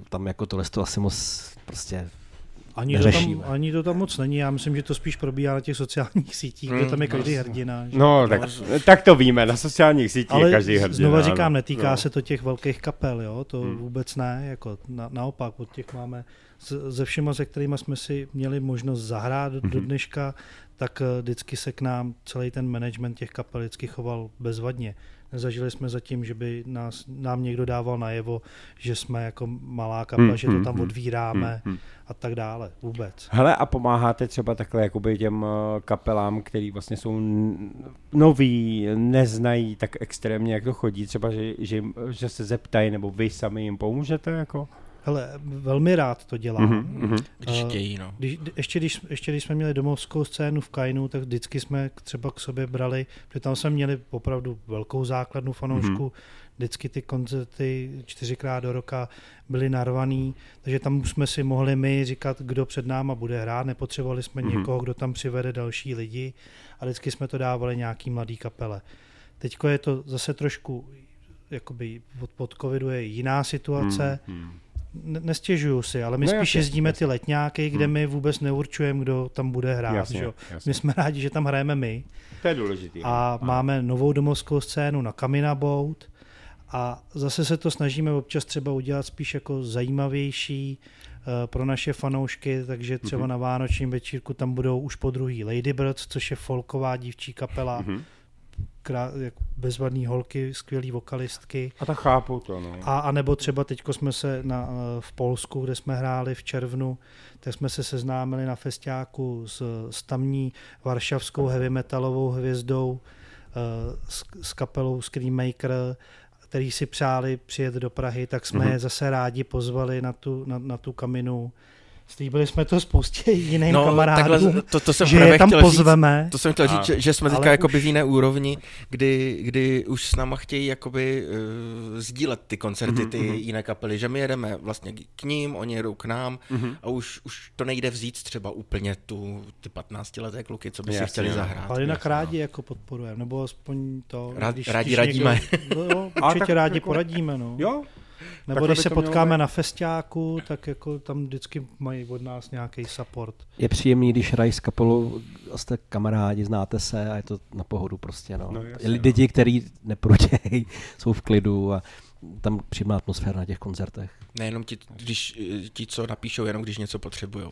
tam jako tohle to asi moc prostě Ani to, tam, ani to tam moc není, já myslím, že to spíš probíhá na těch sociálních sítích, kde tam je každý hrdina. že? No, tak, tak to víme, na sociálních sítích je Ale každý hrdina. znova říkám, netýká No. se to těch velkých kapel, jo? to vůbec ne, jako na, naopak, od těch máme, ze všema, se kterými jsme si měli možnost zahrát do, do dneška, tak eh, vždycky se k nám celý ten management těch kapel vždycky choval bezvadně. Nezažili jsme zatím, že by nás, nám někdo dával najevo, že jsme jako malá kapela, Hmm, že to hmm, tam hmm, odvíráme hmm, a tak dále. Vůbec. Hele, a pomáháte třeba takhle jakoby těm eh, kapelám, který vlastně jsou noví, neznají tak extrémně, jak to chodí, třeba, že, že, že se zeptají, nebo vy sami jim pomůžete, jako? Hele, velmi rád to dělám. Mhm, mhm. Když chtějí, no. Když, ještě, když, ještě když jsme měli domovskou scénu v Kainu, tak vždycky jsme třeba k sobě brali, protože tam jsme měli opravdu velkou základnu fanoušku, vždycky ty koncerty čtyřikrát do roka byly narvaný, takže tam už jsme si mohli my říkat, kdo před náma bude hrát, nepotřebovali jsme Mhm. někoho, kdo tam přivede další lidi a vždycky jsme to dávali nějaký mladý kapele. Teďko je to zase trošku, jakoby od, od covidu je jiná situace, Mhm. Ne- nestěžuju si, ale my No spíš jasně, jezdíme jasně. ty letňáky, kde my vůbec neurčujeme, kdo tam bude hrát. Jasně, že jasně. My jsme rádi, že tam hrajeme my To je důležitý. a ano. máme novou domovskou scénu na Kamina Boat a zase se to snažíme občas třeba udělat spíš jako zajímavější eh, pro naše fanoušky, takže třeba Mhm. na vánočním večírku tam budou už po druhý Ladybirds, což je folková dívčí kapela, Mhm. Krá, jak bezvadný holky, skvělý vokalistky. A tak chápu to, no. A, a nebo třeba teďko jsme se na, eh, v Polsku, kde jsme hráli v červnu, tak jsme se seznámili na festiáku s, s tamní varšavskou heavy metalovou hvězdou, eh, s, s kapelou Screammaker, který si přáli přijet do Prahy, tak jsme Mhm. je zase rádi pozvali na tu, na, na tu kaminu. Slíbili jsme to spoustě jiným No, kamarádům, takhle, to, to jsem že je tam pozveme. Říct, to jsem chtěl říct, A- že, že jsme teďka jakoby už- v jiné úrovni, kdy, kdy už s náma chtějí jakoby uh, sdílet ty koncerty, ty Mhm, jiné kapely, že my jedeme vlastně k ním, oni jedou k nám Mhm. a už, už to nejde vzít třeba úplně tu, ty 15-leté kluky, co by si chtěli no. zahrát. Ale jinak rádi jako podporujeme, nebo aspoň to... Rád- rádi radíme. Někdo, no, jo, A určitě rádi jako- poradíme, no. Jo? Nebo takhle když se mělo potkáme být. na festiáku, tak jako tam vždycky mají od nás nějaký support. Je příjemný, když hrají s kapelou, a jste kamarádi, znáte se a je to na pohodu prostě. No. No, jasně, Lidi, kteří neprudějí, jsou v klidu a tam příjemná atmosféra na těch koncertech. Nejenom ti, když, ti, co napíšou, jenom když něco potřebují.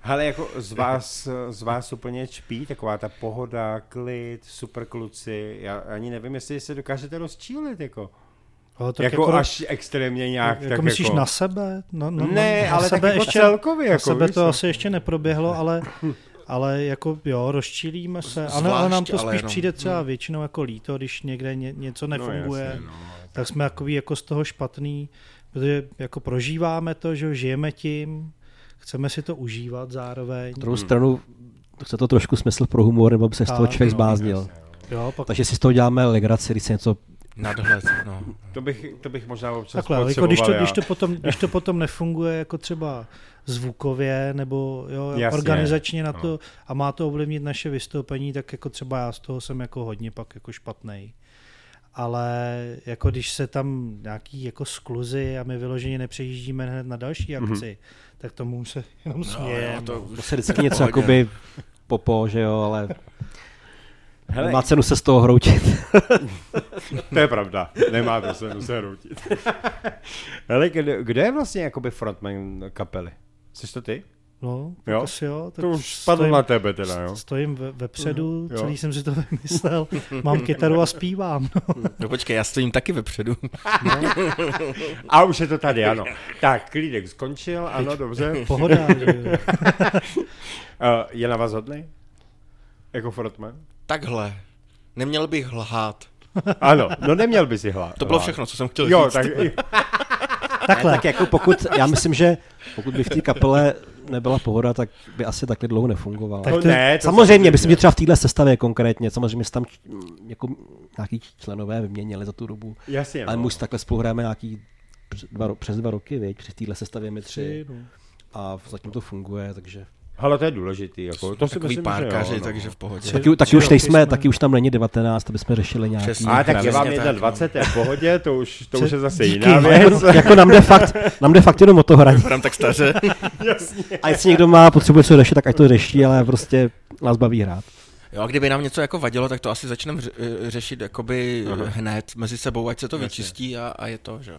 Hele, jako z vás, z vás úplně čpí, taková ta pohoda, klid, super kluci, já ani nevím, jestli se dokážete rozčílit, jako. Jo, Tak jako, jako až extrémně nějak, jako tak myslíš jako... na sebe? No, no, Ne, na ale sebe tak jako ještě, celkově, Na jako, sebe víš to co? asi ještě neproběhlo, ale, ale jako jo, rozčílíme se. Ale, ale nám to Zvlášť, ale spíš jenom. přijde třeba Hmm. většinou jako líto, když někde ně, něco nefunguje. No, jasně, no. tak jsme takový jako z toho špatný, protože jako prožíváme to, že jo, žijeme tím, chceme si to užívat zároveň. Na druhou stranu chce to trošku smysl pro humor, nebo by se z toho Tak, člověk no, zbláznil. Jo, pak Takže si z toho děláme legraci, když se něco Nadhled, no. To bych, to bych možná občas takhle, jako když, to, když, to potom, když to potom nefunguje jako třeba zvukově nebo jo, Jasně, organizačně na no. to a má to ovlivnit naše vystoupení, tak jako třeba já z toho jsem jako hodně pak jako špatnej. Ale jako když se tam nějaký jako skluzy a my vyloženě nepřejíždíme hned na další Mhm. akci, tak tomu se jenom smějeme. No, to To už se vždycky něco jakoby popo, že jo, ale Hele, nemá cenu se z toho hroutit. to je pravda, nemá to se se hroutit. Hele, kdo, kdo je vlastně jakoby frontman kapely? Jsi to ty? No, Jo? jo? asi jo. Tak To už spadlo na tebe teda, jo? Stojím ve, vepředu, Jo. celý jsem si to vymyslel, mám kytaru a zpívám. No. No počkej, já stojím taky vepředu. A už je to tady, ano. Tak, klídek skončil, ano, dobře. Pohoda. Uh, je na vás hodný? Jako frontman? Takhle. Neměl bych lhát. Ano, no neměl by si hlát. To bylo všechno, co jsem chtěl Jo, říct. tak Takhle, tak jako pokud, já myslím, že pokud by v té kapele nebyla pohoda, tak by asi takhle dlouho nefungovala. Tak to ne, to samozřejmě, myslím, že třeba v téhle sestavě konkrétně, samozřejmě se tam č- jako nějaký členové vyměnili za tu dobu, Jasně, ale no. my už takhle spolu hrajeme nějaký přes dva, přes dva roky, viď? při téhle sestavě my tři tři, no. a zatím to funguje, takže Ale to je důležitý, jako, to si Takový myslím, že párkaři, jo, no. takže v pohodě. Taky, taky už nejsme, jsme- taky už tam není 19, aby jsme řešili nějaký Přesně. A tak je vám tak, 21, je v pohodě, to už, to už je zase Díky. jiná Ale věc. jako, jako nám jde fakt, nám jde fakt jenom o to hraní. Vypadám tak staře. A jestli někdo má potřebuje co řešit, tak ať to řeší, ale prostě nás baví hrát. Jo, a kdyby nám něco jako vadilo, tak to asi začneme ře- řešit jakoby Aha. hned mezi sebou, ať se to Jasně. vyčistí a, a je to, že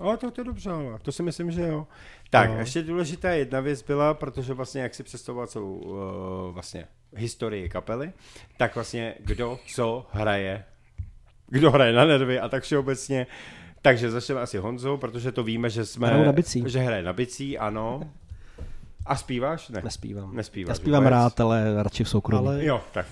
O, to, to je dobře, ale to si myslím, že jo. Tak, No. ještě důležitá jedna věc byla, protože vlastně jak si představovat celou uh, vlastně historii kapely, tak vlastně kdo co hraje, kdo hraje na nervy a tak všeobecně. Takže začneme asi Honzou, protože to víme, že jsme... Hraju na bicí. Že hraje na bicí, ano. A zpíváš? Ne. Nespívám. Nespíváš Já zpívám vůbec? rád, ale radši v soukromí. Ale, Jo, tak.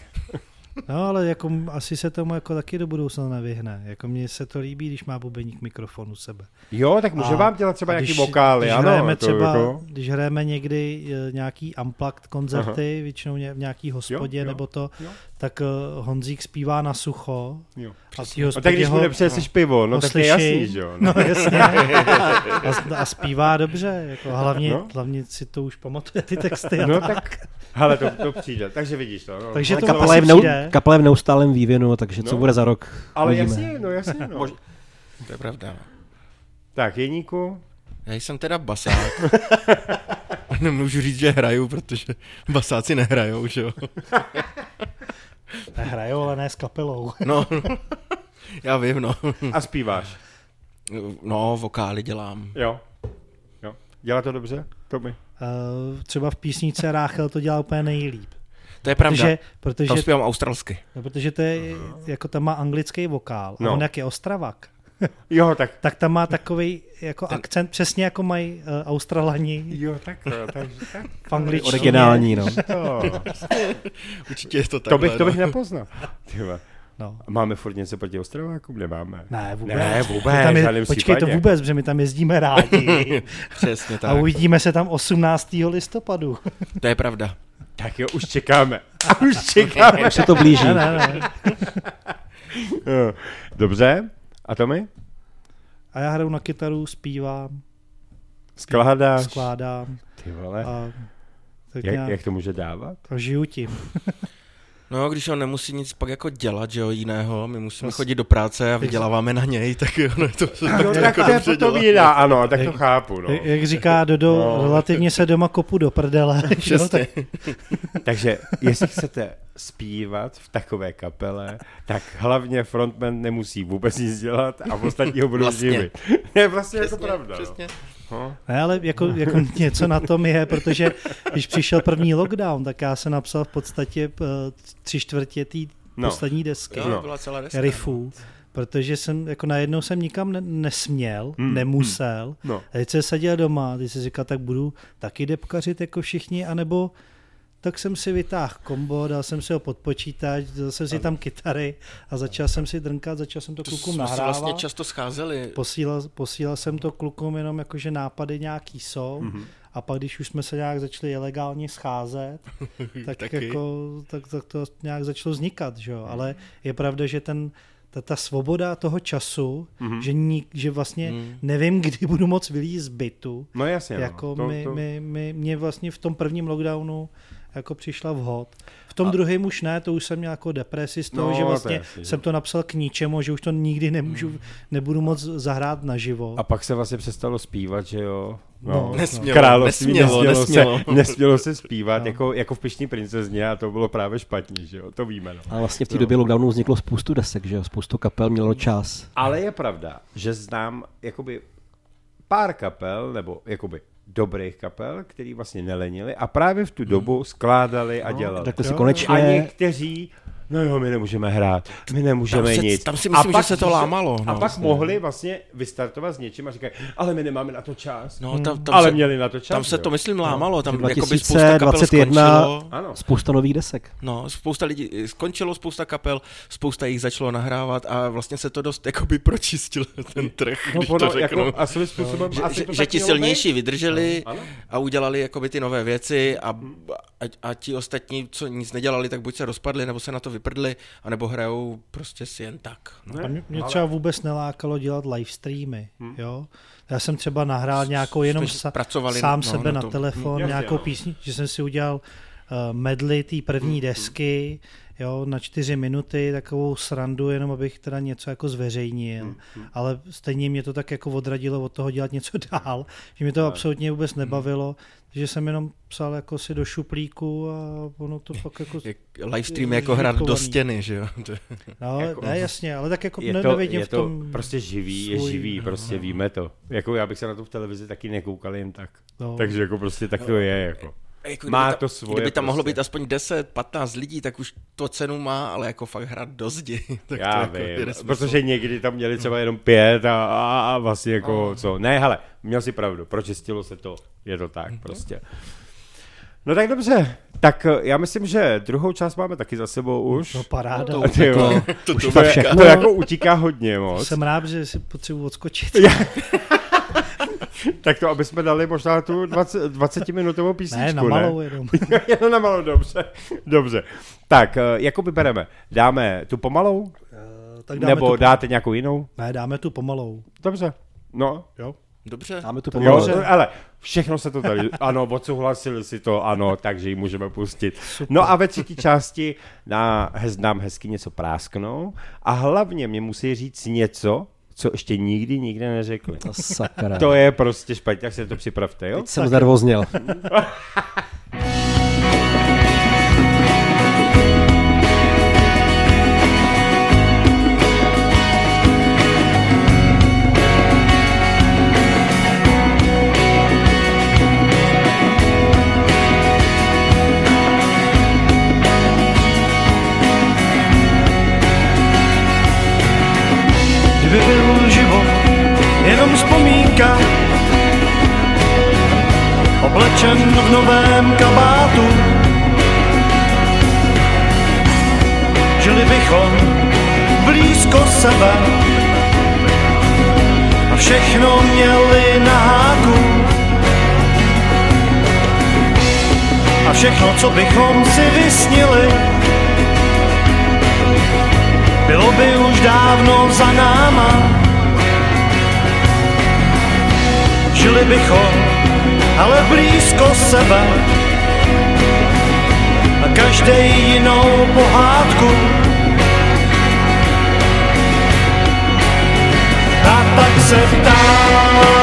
No, ale jako asi se tomu jako taky do budoucna nevyhne. Jako mně se to líbí, když má bubeník mikrofon u sebe. Jo, tak může A- vám dělat třeba nějaký vokály, když ano. Hrajeme jako- třeba, jako- Když hrajeme někdy eh, nějaký unplugged koncerty, většinou ně- v nějaký hospodě Jo, jo, nebo to, jo. Tak uh, Honzík zpívá na sucho Jo. a A hospodě tak když mu nepřineseš pivo, no tak je jasný, že jo. No jasně. a, a zpívá dobře, jako hlavně, No. hlavně si to už pamatuje ty texty. A No tak. tak, hele, to, to přijde, takže vidíš to. No. Takže Ale to kapela, je v přijde. kapela je v neustálém vývinu, takže co No. bude za rok, Ale uvidíme. jasně, no jasně, no. To je pravda. no. Tak, Jeníku, Já jsem teda basák. Nemůžu říct, že hraju, protože basáci nehrajou, že jo. Nehrajou, ale ne s kapelou. No, já vím, no. a zpíváš. No, vokály dělám. Jo. jo. Dělá to dobře? To mi. Uh, třeba v písničce Ráchel to dělá úplně nejlíp. To je pravda. Protože, protože, Tam zpívám australsky. no, protože to je, jako tam má anglický vokál. No. A on jak je Ostravak, Jo, tak. tak tam má takový jako akcent, přesně jako mají uh, Australani Jo, tak, jo, tak, tak v angličtině. Originální, no. to, Určitě je to to takhle. bych, to bych no. nepoznal. Tyhle. No. Máme furt něco proti Ostrovákům? Nemáme. Ne, vůbec. Ne, vůbec, My tam je, počkej, to vůbec, protože my tam jezdíme rádi. Přesně a tak. uvidíme se tam 18. listopadu. To je pravda. Tak jo, už čekáme. A už čekáme. Už se to blíží. Ne, ne, ne. Dobře. A to my? A já hraju na kytaru, zpívám, Skládáš? skládám Ty vole. a tak Jak, nějak jak to může dávat? a žiju tím. No, když on nemusí nic pak jako dělat, že jo, jiného, my musíme chodit do práce a vyděláváme na něj, tak jo, no, to se No, tak tak jako to je potom jiná, ano, tak to Jak- chápu, no. Jak, jak říká Dodo, No. relativně se doma kopu do prdele. jo, tak. Takže jestli chcete zpívat v takové kapele, tak hlavně frontman nemusí vůbec nic dělat a ostatní ho budou Vlastně. živit. Je vlastně jako Přesně, pravda. přesně. No. Ne, ale jako, jako něco na tom je, protože když přišel první lockdown, tak já jsem napsal v podstatě eh, tři čtvrtě té No. poslední desky, Jo, No. byla celá deska. riffů, protože jsem jako najednou jsem nikam ne- nesměl, Hmm, nemusel. No. A teď jsem seděl doma, teď si říkal, tak budu taky depkařit jako všichni, anebo tak jsem si vytáhl kombo, dal jsem si ho pod počítač, dal jsem si tam kytary a začal jsem si drnkat, začal jsem to, To klukům nahrávat. vlastně často scházeli. Posílal, posílal jsem to klukům jenom jakože nápady nějaký jsou Mhm. a pak když už jsme se nějak začali ilegálně scházet, tak, jako, tak, tak to nějak začalo vznikat, že jo? ale je pravda, že ten ta, ta svoboda toho času, Mhm. že, ní, že vlastně Hmm. nevím, kdy budu moc vylít z bytu, No jasně, jako no. To, mi, to, mi, mi, mě vlastně v tom prvním lockdownu jako přišla vhod. V tom A- druhém už ne, to už jsem měl jako depresi z toho, No, že to vlastně jasný, že jsem to napsal k ničemu, že už to nikdy nemůžu, nebudu moc zahrát naživo. a pak se vlastně přestalo zpívat, že jo? No, Nesmělo, Království nesmělo, nesmělo, nesmělo. Se, nesmělo se zpívat, No. jako, jako v Pišní princezně a to bylo právě špatně, že jo? To víme, no. A vlastně v té době lockdownu vzniklo spoustu desek, že jo? Spoustu kapel mělo čas. Ale je pravda, že znám jakoby pár kapel, nebo jakoby dobrých kapel, který vlastně nelenili a právě v tu dobu skládali a dělali. Takhle si Jo, A konečně... někteří, no jo, my nemůžeme hrát, my nemůžeme Tam se- nic. tam si A myslím, pak, že se to lámalo, A no, pak vlastně. mohli vlastně vystartovat s něčím a říkají, ale my nemáme na to čas. No, tam, tam, ale se, měli na to čas. tam se jo. to, myslím, lámalo. Tam Že jakoby spousta kapel 2021 skončilo. Ano. Spousta nových desek. No, spousta lidí skončilo, spousta kapel, spousta jich začalo nahrávat a vlastně se to dost jakoby pročistil ten trh, No, když ono, to řeknu. jako, a svým způsobem že, asi že, to že ti silnější být. vydrželi a udělali jakoby ty nové věci a, a, a ti ostatní, co nic nedělali, tak buď se rozpadli, nebo se na to vyprdli, anebo hrajou prostě si jen tak. No. A mě, mě třeba vůbec nelákalo dělat live streamy, Hm. jo. Já jsem třeba nahrál nějakou jenom sa, sám no, sebe na na telefon, nějakou no. písni, že jsem si udělal uh, medley té první desky, jo, na čtyři minuty, takovou srandu, jenom abych teda něco jako zveřejnil, ale stejně mě to tak jako odradilo od toho dělat něco dál, že mě to absolutně vůbec nebavilo, že jsem jenom psal jako si do šuplíku a ono to pak jako... Jak livestream je jako hrát do stěny, že jo. Je- No, jako- ne, jasně, ale tak jako je to, nevidím je v to tom prostě živý, je svůj- živý, prostě víme to. Jako já bych se na to v televizi taky nekoukal jen tak. No. Takže jako prostě tak to je, jako. Jako Má kdyby ta- to svoje Kdyby tam mohlo prostě. být aspoň 10, 15 lidí, tak už to cenu má, ale jako fakt hrát do zdi. tak to Já jako je vím, nesmysl. protože někdy tam měli třeba jenom pět a, a, a vlastně jako co. Ne, hele, měl si pravdu, pročistilo se to, je to tak prostě. No tak dobře, tak eh, já myslím, že druhou část máme taky za sebou už. No paráda. To- A ty jo, to, Už to, fakt je- všechno. to jako utíká hodně moc. Jsem rád, že si potřebuji odskočit. Tak to, aby jsme dali možná tu 20, 20 minutovou písničku, ne, na malou jenom. Jenom na malou, dobře. Dobře. Tak, jako vybereme? Dáme tu pomalou? Eh, tak dáme Nebo tu, dáte nějakou jinou? Ne, dáme tu pomalou. Dobře. No, Jo? Dobře. Dáme tu jo, pomalu. ale všechno se to tady, ano, odsouhlasili si to, ano, takže ji můžeme pustit. No a ve třetí části na, nám hezky něco prásknou a hlavně mě musí říct něco, co ještě nikdy nikde neřekli. To sakra. To je prostě špatně, tak si to připravte, jo? Teď jsem znervozněl. Oblečen v novém kabátu Žili bychom blízko sebe a všechno měli na háku. A všechno, co bychom si vysnili, bylo by už dávno za náma. Žili bychom, ale blízko sebe a každý jinou pohádku. A tak se ptám,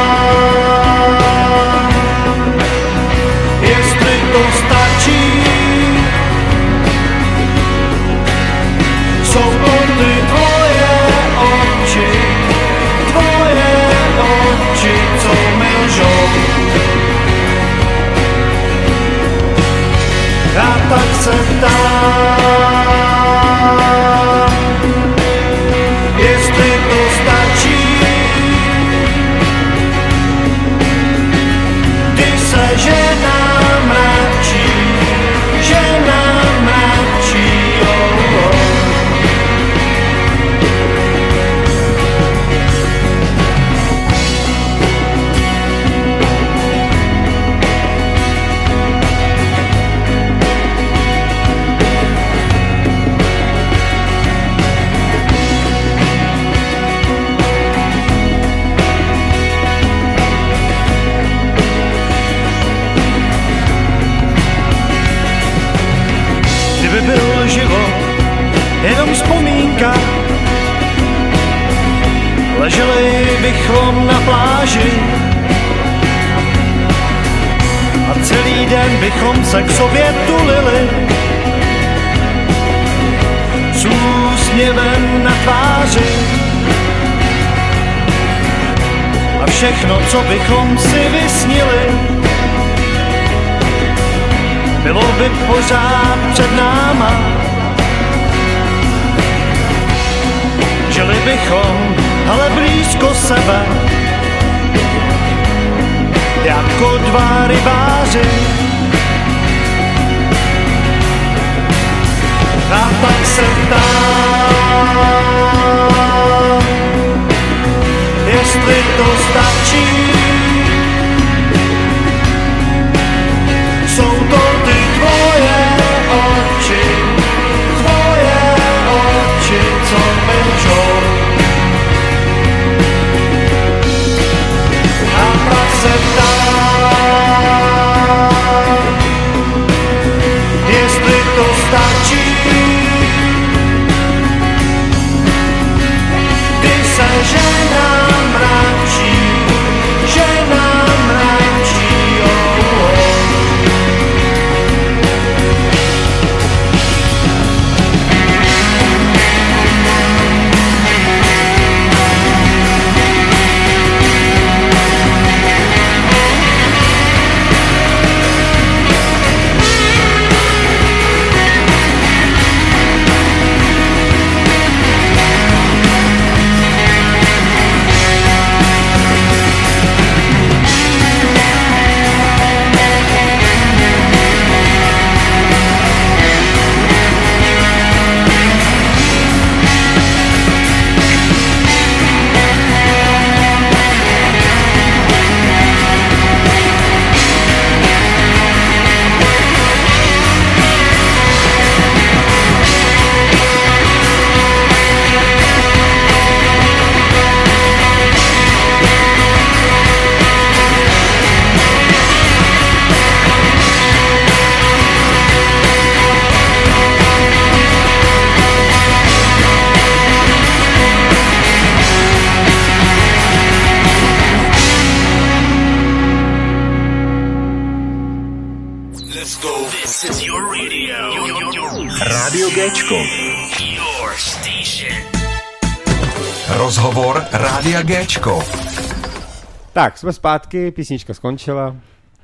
Tak, jsme zpátky, písnička skončila,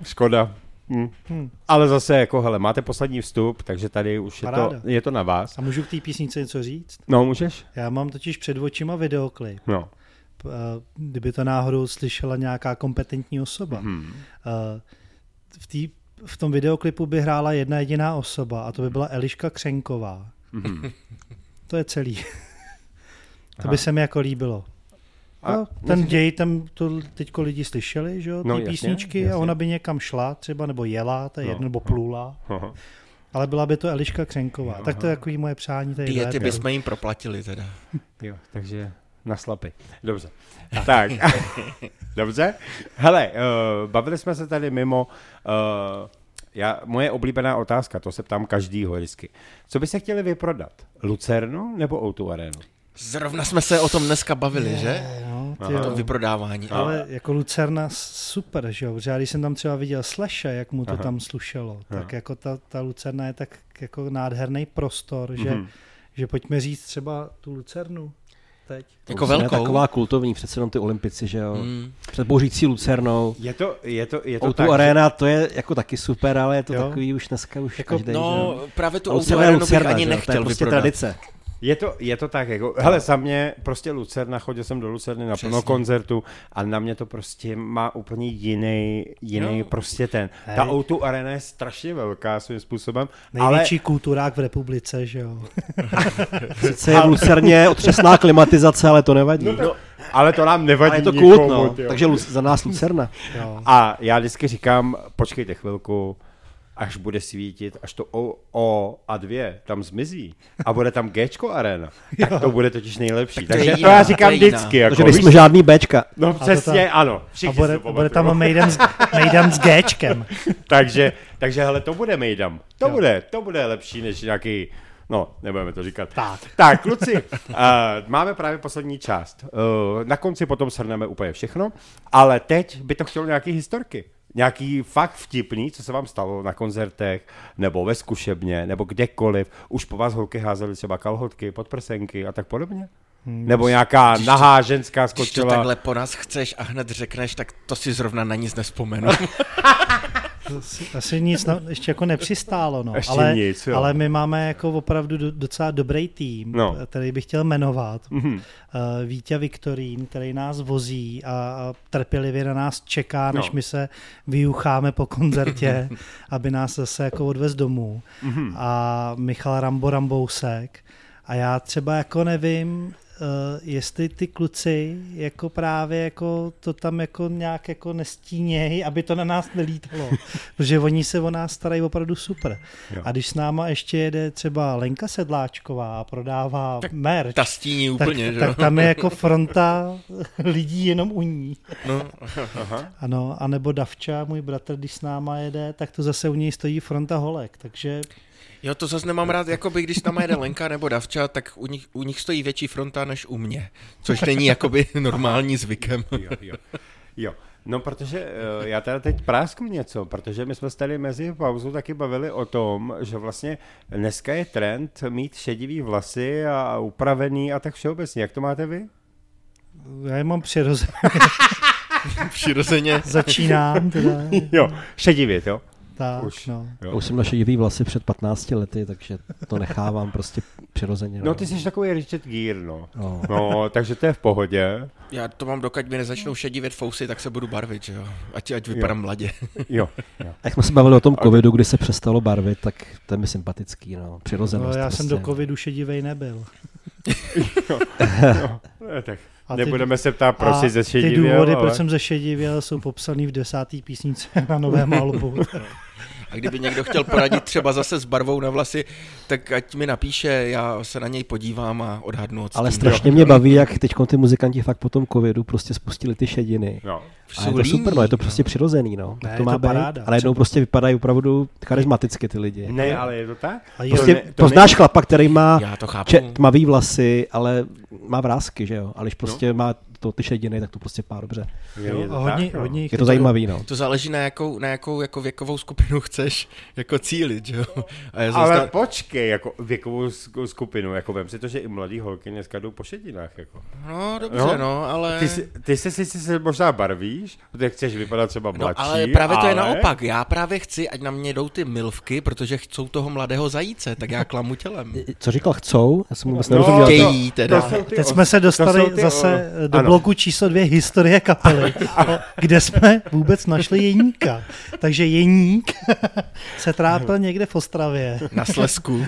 škoda. Hm. Ale zase, jako, hele, máte poslední vstup, takže tady už je to, je to na vás. A můžu k té písnice něco říct? No, můžeš? Já mám totiž před očima videoklip. No. Eh, Kdyby to náhodou slyšela nějaká kompetentní osoba. Hmm. V, tý, v tom videoklipu by hrála jedna jediná osoba a to by byla Eliška Křenková. Mhm. To je celý. To by se mi jako líbilo. A No, ten myslíš, že- děj, tam to teďko lidi slyšeli, že jo, ty No, no, jasně, písničky jasně. a ona by někam šla třeba, nebo jela, to je No, jedno, nebo no. plula, Aha. ale byla by to Eliška Křenková. Jo, tak to je aha. takový moje přání tady. Diety bychom jim proplatili teda. Jo, takže na slapy. Dobře. Tak. Dobře. Hele, uh, bavili jsme se tady mimo. Uh, já, moje oblíbená otázka, to se ptám každýho vždycky. Co by se chtěli vyprodat? Lucernu nebo O2 Arenu? Zrovna jsme se o tom dneska bavili, že? No, ty O tom vyprodávání. Ale jako Lucerna super, že jo, protože já když jsem tam třeba viděl Slashe, jak mu to Aha. tam slušelo, Aha. tak jako ta, ta Lucerna je tak jako nádherný prostor, že, Mhm. že pojďme říct třeba tu Lucernu teď. Jako je velkou. taková kultovní, přece jenom ty olympici, že jo. Mm. Před bouřící Lucernou. Je to, je to, je to O2 tak, že- Arena, to je jako taky super, ale je to Jo. takový už dneska už Jako- každý, No, právě tu A Lucerna Outu je Arenu bych Lucerna, ani že jo, to je nechtěl prostě vyprodat. tradice. Je to, je to tak, jako, hele, za mě prostě Lucerna, chodil jsem do Lucerny na plno koncertu a na mě to prostě má úplně jiný, jiný Jo. prostě ten. Ta Hej. O2 arena je strašně velká svým způsobem, ale Největší kulturák v republice, že jo. Sice je v Lucerně otřesná klimatizace, ale to nevadí. No, ale to nám nevadí ale je to nikomu, kult, no. tyjo. Takže za nás Lucerna. jo. A já vždycky říkám, počkejte chvilku, až bude svítit, až to O, o a 2 tam zmizí a bude tam Gčko arena, tak to bude totiž nejlepší. Tak to Takže to jiná, já to říkám je jiná. vždycky. Jako, Takže nejsme žádný Bčka. No přesně, tam- ano. A bude, si to bude tam. Maiden s, Maiden s Gčkem. takže, takže hele, to bude Mejdam. To bude, to bude lepší než nějaký No, nebudeme to říkat. Tak. Tak, kluci, uh, máme právě poslední část. Uh, na konci potom shrneme úplně všechno, ale teď by to chtělo nějaký historky. Nějaký fakt vtipný, co se vám stalo na koncertech, nebo ve zkušebně, nebo kdekoliv. Už po vás holky házely třeba kalhotky, podprsenky a tak podobně? Hmm. Nebo nějaká Když to- nahá ženská Když to skočila. takhle po nás chceš a hned řekneš, tak to si zrovna na nic nespomenu. Asi, asi nic na, ještě jako nepřistálo, no. Ještě ale, nic, jo. ale my máme jako opravdu do, docela dobrý tým, No. který bych chtěl jmenovat. Mhm. Uh, Vítě Viktorín, který nás vozí a, a trpělivě na nás čeká, než No. my se vyjucháme po koncertě, aby nás zase jako odvez domů. Mhm. A Michal Rambo Rambousek. A já třeba jako nevím, jestli ty kluci jako právě jako to tam jako nějak jako nestínějí, aby to na nás nelítalo, protože oni se o nás starají opravdu super. Jo. A když s náma ještě jede třeba Lenka Sedláčková a prodává Tak merch, Ta stíní tak, úplně, že tak tam je jako fronta lidí jenom u ní. No, Ano, a nebo Davča, můj bratr, když s náma jede, tak to zase u něj stojí fronta holek, takže jo, to zase nemám rád, jakoby když tam jede Lenka nebo Davča, tak u nich, u nich stojí větší fronta než u mě, což není jakoby normální zvykem. jo, jo. jo. No, protože uh, já teda teď prásknu něco, protože my jsme se tady mezi pauzou taky bavili o tom, že vlastně dneska je trend mít šedivý vlasy a upravený a tak všeobecně. Jak to máte vy? já je mám přirozeně. Přirozeně. Začínám teda. Jo, šedivě, jo? Tak, Už. no. Já už jsem na šedivý vlasy před 15 lety, takže to nechávám prostě přirozeně. No, ty jsi takový Richard Gere, no. No. No, takže to je v pohodě. Já to mám, dokud mi nezačnou šedivět fousy, tak se budu barvit, že jo? Ať, ať vypadám mladě. Jo, jo. A jak jsme se bavili o tom covidu, kdy se přestalo barvit, tak to je mi sympatický, no. Přirozenost. no já jsem prostě. do covidu šedivej nebyl. No, tak A ty- nebudeme se ptát, proč jsi ze ty důvody, ale... proč jsem zešedivěl, jsou popsaný v desátý písnice na novém albu. A kdyby někdo chtěl poradit třeba zase s barvou na vlasy, tak ať mi napíše, já se na něj podívám a odhadnu od Ale strašně mě baví, jak teď ty muzikanti fakt po tom covidu prostě spustili ty šediny. No. A je to super, no, je to prostě přirozený, no. Ne, to má to být. paráda. Ale jednou prostě vypadají opravdu charismaticky ty lidi. Ne, ale je to tak? Prostě ne- to poznáš chlapa, který má to tmavý vlasy, ale má vrázky, že jo? A když prostě má to ty šediny, tak to prostě pá dobře. Je, Jo, je to a hodně, tak, no. hodně jich Je to zajímavý, no. To záleží na jakou, na jakou jako věkovou skupinu chceš jako cílit, že jo? A já Ale počkej, jako věkovou sk- skupinu, jako vem si to, že i mladý holky dneska jdou po šedinách, jako. no dobře, Jo? no, ale... Ty, si, ty se si se možná barvíš, protože chceš vypadat třeba No, mladší, ale právě to je ale... naopak. Já právě chci, ať na mě jdou ty milvky, protože chcou toho mladého zajíce, tak já klamu tělem. Co říkal, chcou? Já jsem vůbec No, nerozuměl. chtějí. to- teda. to jsou ty Teď os- jsme se to dostali zase o- do ano. Bloku číslo dvě historie kapely, kde jsme vůbec našli Jeníka. Takže Jeník se trápil někde v Ostravě Na Slesku.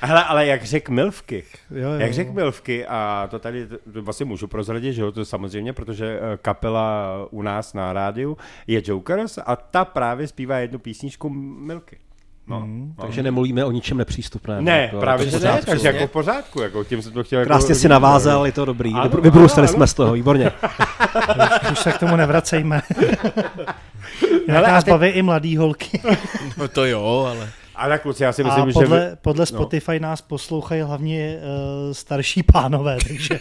Hele, ale jak řekl Milvky, Jo, jo. jak řekl Milvky, a to tady to, to vlastně můžu prozradit, že jo, to samozřejmě, protože eh, kapela u nás na rádiu je Jokers a ta právě zpívá jednu písničku Milky. No, no. Takže nemluvíme o ničem nepřístupném. Ne, jako, právě to že je v ne, pořádku. takže jako v pořádku, jako tím jsem to chtěl Krásně jako si navázal, je to dobrý. Ano, Vybr- Vybrousili ano, jsme z toho, výborně. Už se k tomu nevracejme. Jinak Hele, a nás baví i mladý holky. No to jo, ale... A tak kluci, já si myslím, A že... podle, podle no. Spotify nás poslouchají hlavně uh, starší pánové, takže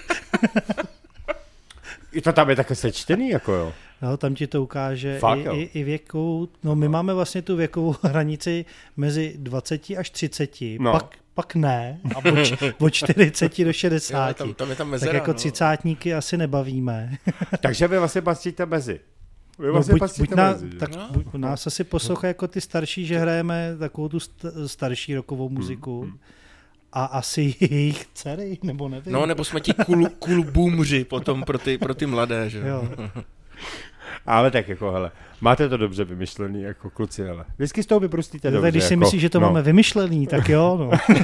I to tam je takhle sečtený, jako jo. no, tam ti to ukáže Fakt, i, jo. i, i věkovou, no my máme vlastně tu věkovou hranici mezi 20 až 30, No. pak, pak ne, a od, od 40 do 60. Jo, tam, tam je tam tak mezera, jako no. třicátníky asi nebavíme. Takže vy vlastně patříte mezi. Vy No, vlastně buď, patříte buď na, mezi. tak No. buď, nás asi poslouchají jako ty starší, že hrajeme takovou tu st- starší rokovou muziku. Hmm, A asi jejich dcery, nebo nevím. No, nebo jsme ti cool, cool boomři potom pro ty, pro ty mladé, že Jo. Ale tak jako, hele, máte to dobře vymyšlený, jako kluci, hele. Vždycky z toho vyprostíte dobře. když si jako, myslíš, že to no. máme vymyšlený, tak jo, no.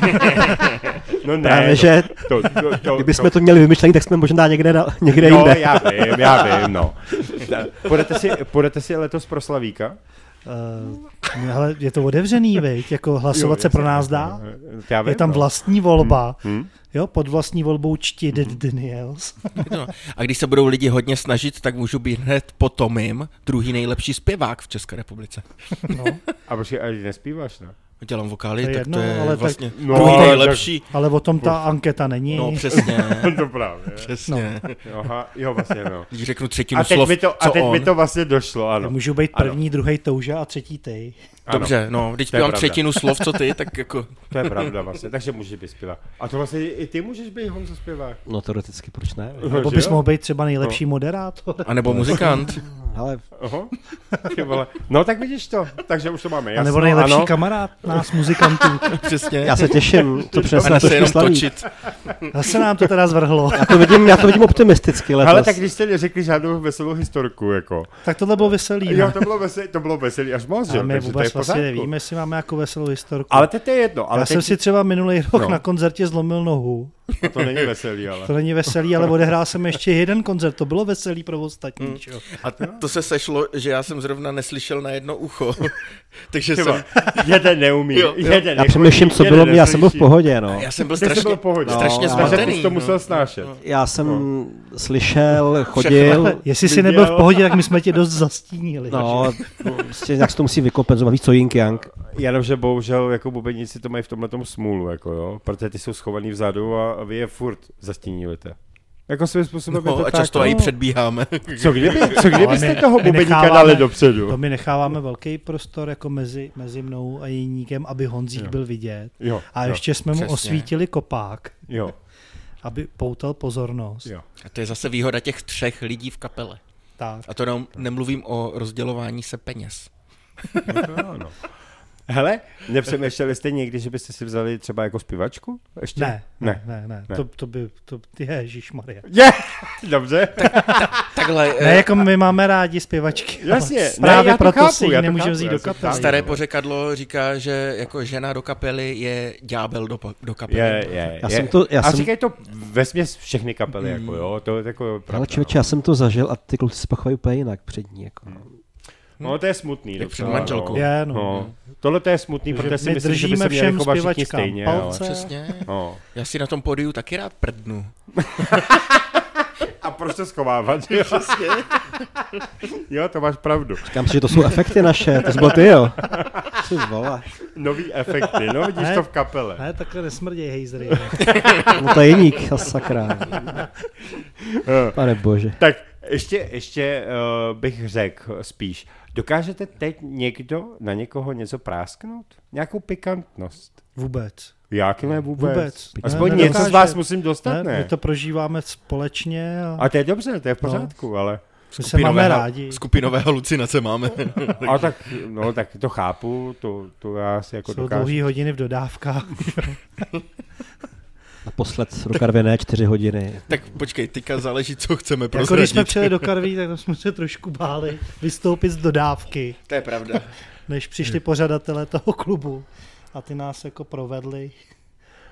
No ne, Právě, to, že to, to, to, kdybychom to měli vymyšlený, tak jsme možná někde, na, někde Jo, jinde. já vím, já vím, no. Půjdete si, půjdete si letos pro Slavíka? Uh, ale je to otevřený, veď? Jako hlasovat Jo, se pro nás dá? Já vím, Je tam no. vlastní volba. Hm? Jo, pod vlastní volbou čti Dead Daniels. No. A když se budou lidi hodně snažit, tak můžu být hned po Tomim druhý nejlepší zpěvák v České republice. No. A počkej, a nespíváš, ne? Dělám vokály, To je tak jedno, to je ale tak- vlastně No, druhý ale nejlepší. Ale o tom ta anketa není. No přesně, to právě. přesně. Jo, aha, jo, vlastně, no. Když řeknu třetinu A teď, slov, mi to, a co teď on. mi to vlastně došlo, ano. Můžu být první, druhý touža a třetí ty. Ano. Dobře, no, když mám třetinu slov, co ty, tak jako... To je pravda vlastně, takže můžeš být zpěvák. A to vlastně i ty můžeš být Honzo zpěvák. No teoreticky, proč ne? Nebo bys mohl být třeba nejlepší moderátor. A nebo muzikant. Ty vole. No tak vidíš to, takže už to máme A jasno. nebo nejlepší ano. kamarád nás muzikantů. Přesně. já se těším, to a přesně to jenom slaví. točit. Zase nám to teda zvrhlo. Já to vidím, já to vidím optimisticky letos. Ale tak když jste neřekli žádnou veselou historku, jako. Tak tohle bylo veselý. Jo, ne? to bylo veselý, to bylo veselý až moc, že? A my takže to je vůbec vlastně nevíme, jestli máme jako veselou historku. Ale teď to je jedno, ale Já teď jsem si třeba minulý rok No. na koncertě zlomil nohu. To není veselý, ale. To není veselý, ale odehrál jsem ještě jeden koncert. To bylo veselý pro ostatní. Mm. čo? A to se sešlo, že já jsem zrovna neslyšel na jedno ucho. Takže Ty jsem, jeden neumí, Jo, jo. jeden Já přemýšlím, co bylo mě, já jsem byl v pohodě, no. já jsem byl strašně, byl v pohodě. strašně No, Takže zmatený. jsi to musel no. snášet. Já jsem slyšel, chodil, Jestli jsi nebyl v pohodě, tak my jsme tě dost zastínili. no, prostě jak se to musí vykompenzovat, víš co Ying Yang. Jenomže bohužel jako bubeníci to mají v tomhle smůlu, jako jo, protože ty jsou schovaný vzadu a vy je furt zastíníte. Jako svým způsobem je No, to a tak, často no. i předbíháme. Co kdyby, co kdybyste toho bubeníka dali dopředu? To my necháváme velký prostor jako mezi, mezi mnou a Jeníkem, aby Honzík Jo. byl vidět. Jo, A jo, ještě jsme mu přesně. osvítili kopák, jo, aby poutal pozornost. jo. A to je zase výhoda těch třech lidí v kapele. Tak. A to nem, nemluvím o rozdělování se peněz. Ano. Hele, nepřemýšleli jste někdy, že byste si vzali třeba jako zpěvačku? Ještě? Ne, Ne. ne, ne, ne. Ne. To, to by, to, ježíš Maria. Je! Dobře. Takhle, Ne, eh, jako my máme rádi zpěvačky. ale Jasně, ne, Právě já to proto chápu, si ji nemůžeme vzít do kapely. staré pořekadlo říká, že jako žena do kapely je ďábel do, do kapely. Je, je, Já je. jsem to- já a jsem- říkají to ve směs všechny kapely, jako jo, to je jako Ale pravda, člověče, já jsem to zažil a ty kluci se pochovají úplně jinak před ní. Jako. no. no. to je smutný. Jak před manželkou. No. Je, no. no. Tohle to je smutný, Protože protože si my myslím, že by držíme se měli chovat všichni stejně. palce. Ale... Přesně. No. Já si na tom pódiu taky rád prdnu. A proč to schovávat? Jo, jo, to máš pravdu. Říkám si, že to jsou efekty naše, to jsi byl ty, jo. Ty vole. Nový efekty, no vidíš Ne. to v kapele. Ne, takhle nesmrděj hejzry. No to je jeník, a sakra. Pane bože. Tak ještě, ještě uh, bych řekl spíš, dokážete teď někdo na někoho něco prásknout? Nějakou pikantnost? Vůbec. Jak ne vůbec? Vůbec. Aspoň Ne, něco z vás musím dostat, Ne, ne? my to prožíváme společně a, A to je dobře, to je v pořádku, ale... my se máme rádi. skupinové halucinace máme. A tak, no, tak to chápu, to, to já si jako Jsou dokážu. dlouhý hodiny v dodávkách. Naposled do Karviné čtyři hodiny. tak počkej, teďka záleží, co chceme Jako když prozradit. jsme přijeli do Karví, tak jsme se trošku báli vystoupit z dodávky, To je pravda. než přišli pořadatelé toho klubu a ty nás jako provedli.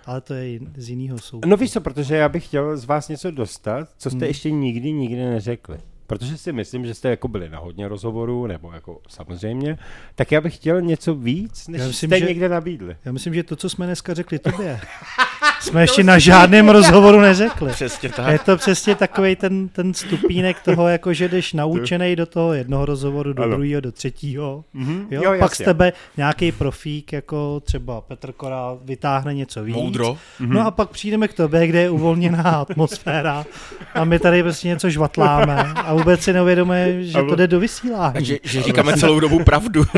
ale to je z jiného soudu. No víš co, protože já bych chtěl z vás něco dostat, co jste Hmm. ještě nikdy, nikdy neřekli. Protože si myslím, že jste jako byli na hodně rozhovorů, nebo jako samozřejmě, tak já bych chtěl něco víc, než Já myslím, jste že- někde nabídli. Já myslím, že to, co jsme dneska řekli tobě, jsme ještě na žádném rozhovoru neřekli. Přesně Je tak. to přesně takový ten, ten stupínek toho, jako že jdeš naučený do toho jednoho rozhovoru, do Ano. druhého, do třetího. Mhm. Jo? Jo, Pak jasně. z tebe nějaký profík, jako třeba Petr Korál, vytáhne něco víc. Moudro. Mhm. No a pak přijdeme k tobě, kde je uvolněná atmosféra a my tady prostě něco žvatláme a vůbec si neuvědomujeme, že to jde do vysílání. Že, že říkáme celou dobu pravdu.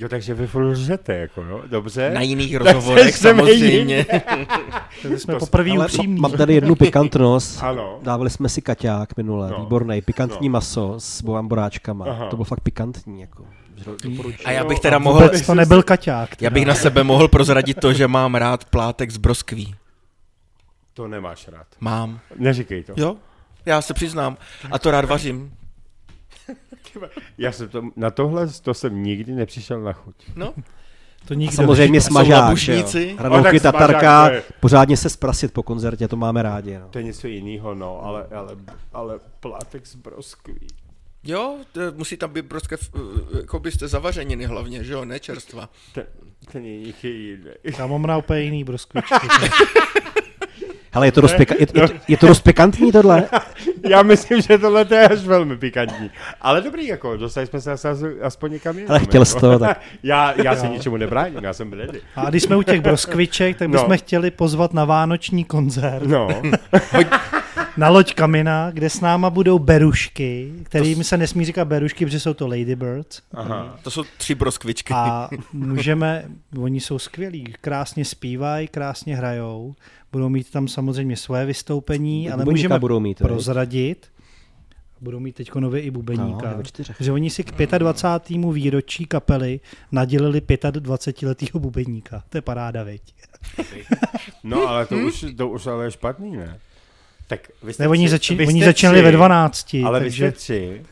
Jo, takže vy furt lžete, jako jo, dobře. Na jiných rozhovorech samozřejmě. Takže jsme poprvé upřímní. mám tady jednu pikantnost. Ano. Dávali jsme si kaťák minule, No. výborný, pikantní No. maso s boamboráčkama. Aha. To bylo fakt pikantní, jako. A já bych teda mohl, Vůbec to nebyl kaťák. já teda. bych na sebe mohl prozradit to, že mám rád plátek z broskví. To nemáš rád. Mám. Neříkej to. Jo? Já se přiznám. A to rád vařím. Já jsem to, na tohle to jsem nikdy nepřišel na chuť. No, To A nikdo. samozřejmě Jsou smažák, Hranolky, smažák, tatarka, je- pořádně se zprasit po koncertě, to máme rádi. No. To je něco jiného, no, ale, ale, ale plátek z broskví. jo, to musí tam být broskev, eh, jako byste zavařeniny hlavně, že jo, ne čerstva. Ten, ten je jiný. Já mám na úplně jiný broskvičky. Hele, je to, dost pika- je, je, to, je to dost pikantní tohle? Já myslím, že tohle to je až velmi pikantní. Ale dobrý, jako, dostali jsme se asi aspoň někam jinam. Ale chtěl jsi jako. to, tak Já, já se ničemu nebráním, já jsem ready. A když jsme u těch broskviček, tak bychom No. chtěli pozvat na vánoční koncert No, na loď Kamina, kde s náma budou berušky, kterým se nesmí říkat berušky, protože jsou to ladybirds. aha. To jsou tři broskvičky. A můžeme, oni jsou skvělí, krásně zpívají, krásně hrajou, budou mít tam samozřejmě svoje vystoupení, ale můžeme budou mít, prozradit, budou mít teď nově i bubeníka. No, že oni si k 25. výročí kapely nadělili 25-letého bubeníka. To je paráda, viď? No, ale to už, to už ale je špatný, ne? Tak vy jste Ne, oni, zači- vy oni jste začínali tři, ve 12, Ale vy takže... jste tři,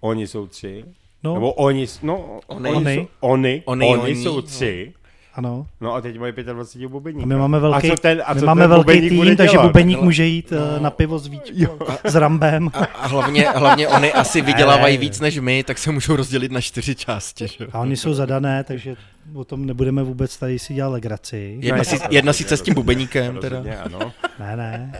oni jsou tři, No, nebo oni, no, Oni. oni, jsou, oni, Oni, oni, oni, jsou no. tři, ano. no a teď mají 25 bubeníka. A my máme velký, a co ten, a my co máme ten velký bubeník bude tým, takže dělat? bubeník Hele. může jít no. na pivo s, víčkou, s rambem. A, a hlavně, hlavně oni asi vydělávají víc než my, tak se můžou rozdělit na čtyři části. Že? A oni jsou zadané, takže o tom nebudeme vůbec tady si dělat legraci. Jedna, si, jedna sice s tím bubeníkem, teda. Rozhodně, ano. Ne, ne.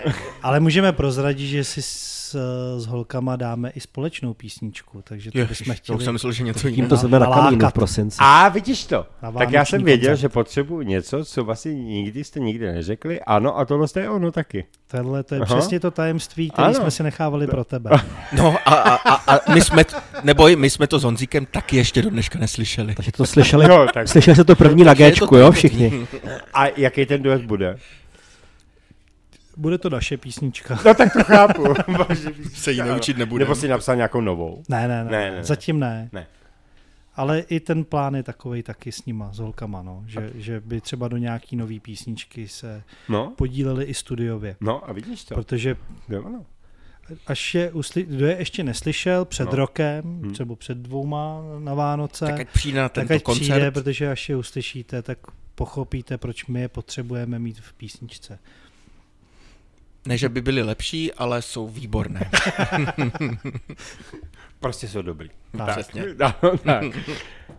Ale můžeme prozradit, že si s, s holkama dáme i společnou písničku, takže to Ježiš, bychom to chtěli. už jsem myslel, že něco Tím jiného. to jsme na kamínu v prosinci. A vidíš to. Tak já jsem věděl, koncert. že potřebuji něco, co vlastně nikdy jste nikdy neřekli. Ano, a tohle je ono taky. Tohle to je Aha. přesně to tajemství, které Ano. jsme si nechávali pro tebe. No a, a, a, a my jsme, t- neboj, my jsme to s Honzíkem taky ještě do dneška neslyšeli. Takže to slyšeli, Jo, tak. slyšeli se to první na Takže je to Gčku, jo, všichni. A jaký ten duet bude? Bude to naše písnička. No tak to chápu. Se jí Ano. naučit nebudeme. Nebo si napsal nějakou novou. Ne, ne, ne, Ne, ne, ne, zatím ne. Ne. Ale i ten plán je takový taky s nima, s holkama, no. že, že by třeba do nějaký nový písničky se No, podíleli i studiově. no a vidíš to. Protože Jo, ano. až je, usli- kdo je ještě neslyšel před No. rokem, Hmm. třeba před dvouma na Vánoce, Tak ať přijde na tak tento ať koncert. přijde, protože až je uslyšíte, tak pochopíte, proč my je potřebujeme mít v písničce. Ne, že by byly lepší, ale jsou výborné. Prostě jsou dobrý. Tak. Přesně. No, tak.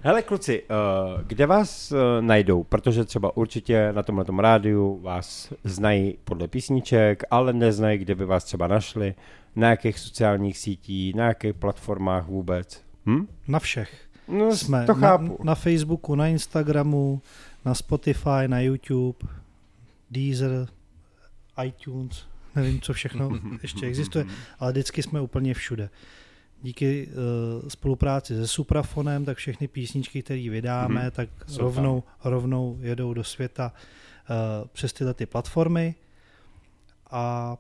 Hele kluci, uh, kde vás uh, najdou? Protože třeba určitě na tomhle rádiu vás znají podle písniček, ale neznají, kde by vás třeba našli, na jakých sociálních sítích, na jakých platformách vůbec. Hm? Na všech. No, Jsme to na, chápu. na Facebooku, na Instagramu, na Spotify, na YouTube, Deezer, iTunes, nevím, co všechno ještě existuje, ale vždycky jsme úplně všude. Díky uh, spolupráci se Suprafonem, tak všechny písničky, které vydáme, Mhm. tak rovnou, rovnou jedou do světa uh, přes tyhle ty platformy a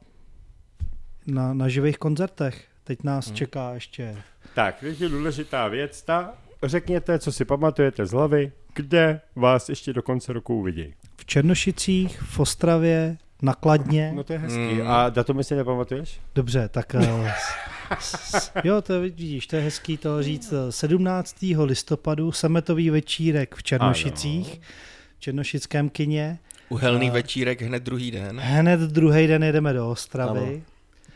na, na živých koncertech. Teď nás Mhm. čeká ještě Tak, teď je důležitá věc, ta, řekněte, co si pamatujete z hlavy, kde vás ještě do konce roku uvidí. v Černošicích, v Ostravě, na Kladně. No to je hezký. Mm. A datumy si nepamatuješ? Dobře, tak eh, jo, to je, vidíš, to je hezký to říct. eh, 17. listopadu sametový večírek v Černošicích, v Černošickém kině Uhelný A- večírek hned druhý den. Hned druhý den jedeme do Ostravy,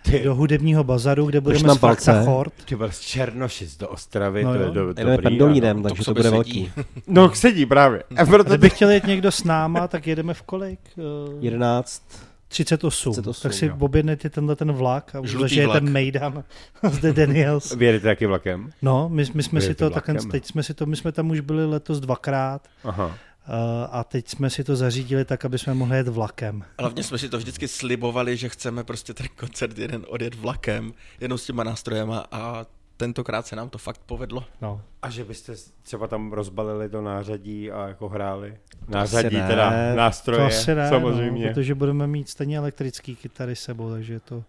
Ty, do hudebního bazaru, kde budeme s. Chord. ty byl z Černošic do Ostravy, No to je do, Jdeme dobrý. pendolínem, takže to sobě bude sedí. velký. No, sedí právě. A proto Kdyby chtěl jet někdo s náma, tak jedeme v kolik? Eh, 11. 38. 38, tak si jo. objednete tenhle ten vlak a už Žlutý zažijete vlak. Mejdan z The Daniels. Vyjedete taky vlakem? No, my, my jsme si Vyjedete to takhle, vlakem. teď jsme si to, my jsme tam už byli letos dvakrát Aha. A teď jsme si to zařídili tak, aby jsme mohli jet vlakem. Hlavně jsme si to vždycky slibovali, že chceme prostě ten koncert jeden odjet vlakem, jenom s těma nástrojema a tentokrát se nám to fakt povedlo. No. A že byste třeba tam rozbalili to nářadí a jako hráli? Nářadí ne. teda, To nástroje, asi ne, samozřejmě. No, protože budeme mít stejně elektrický kytary sebou, takže to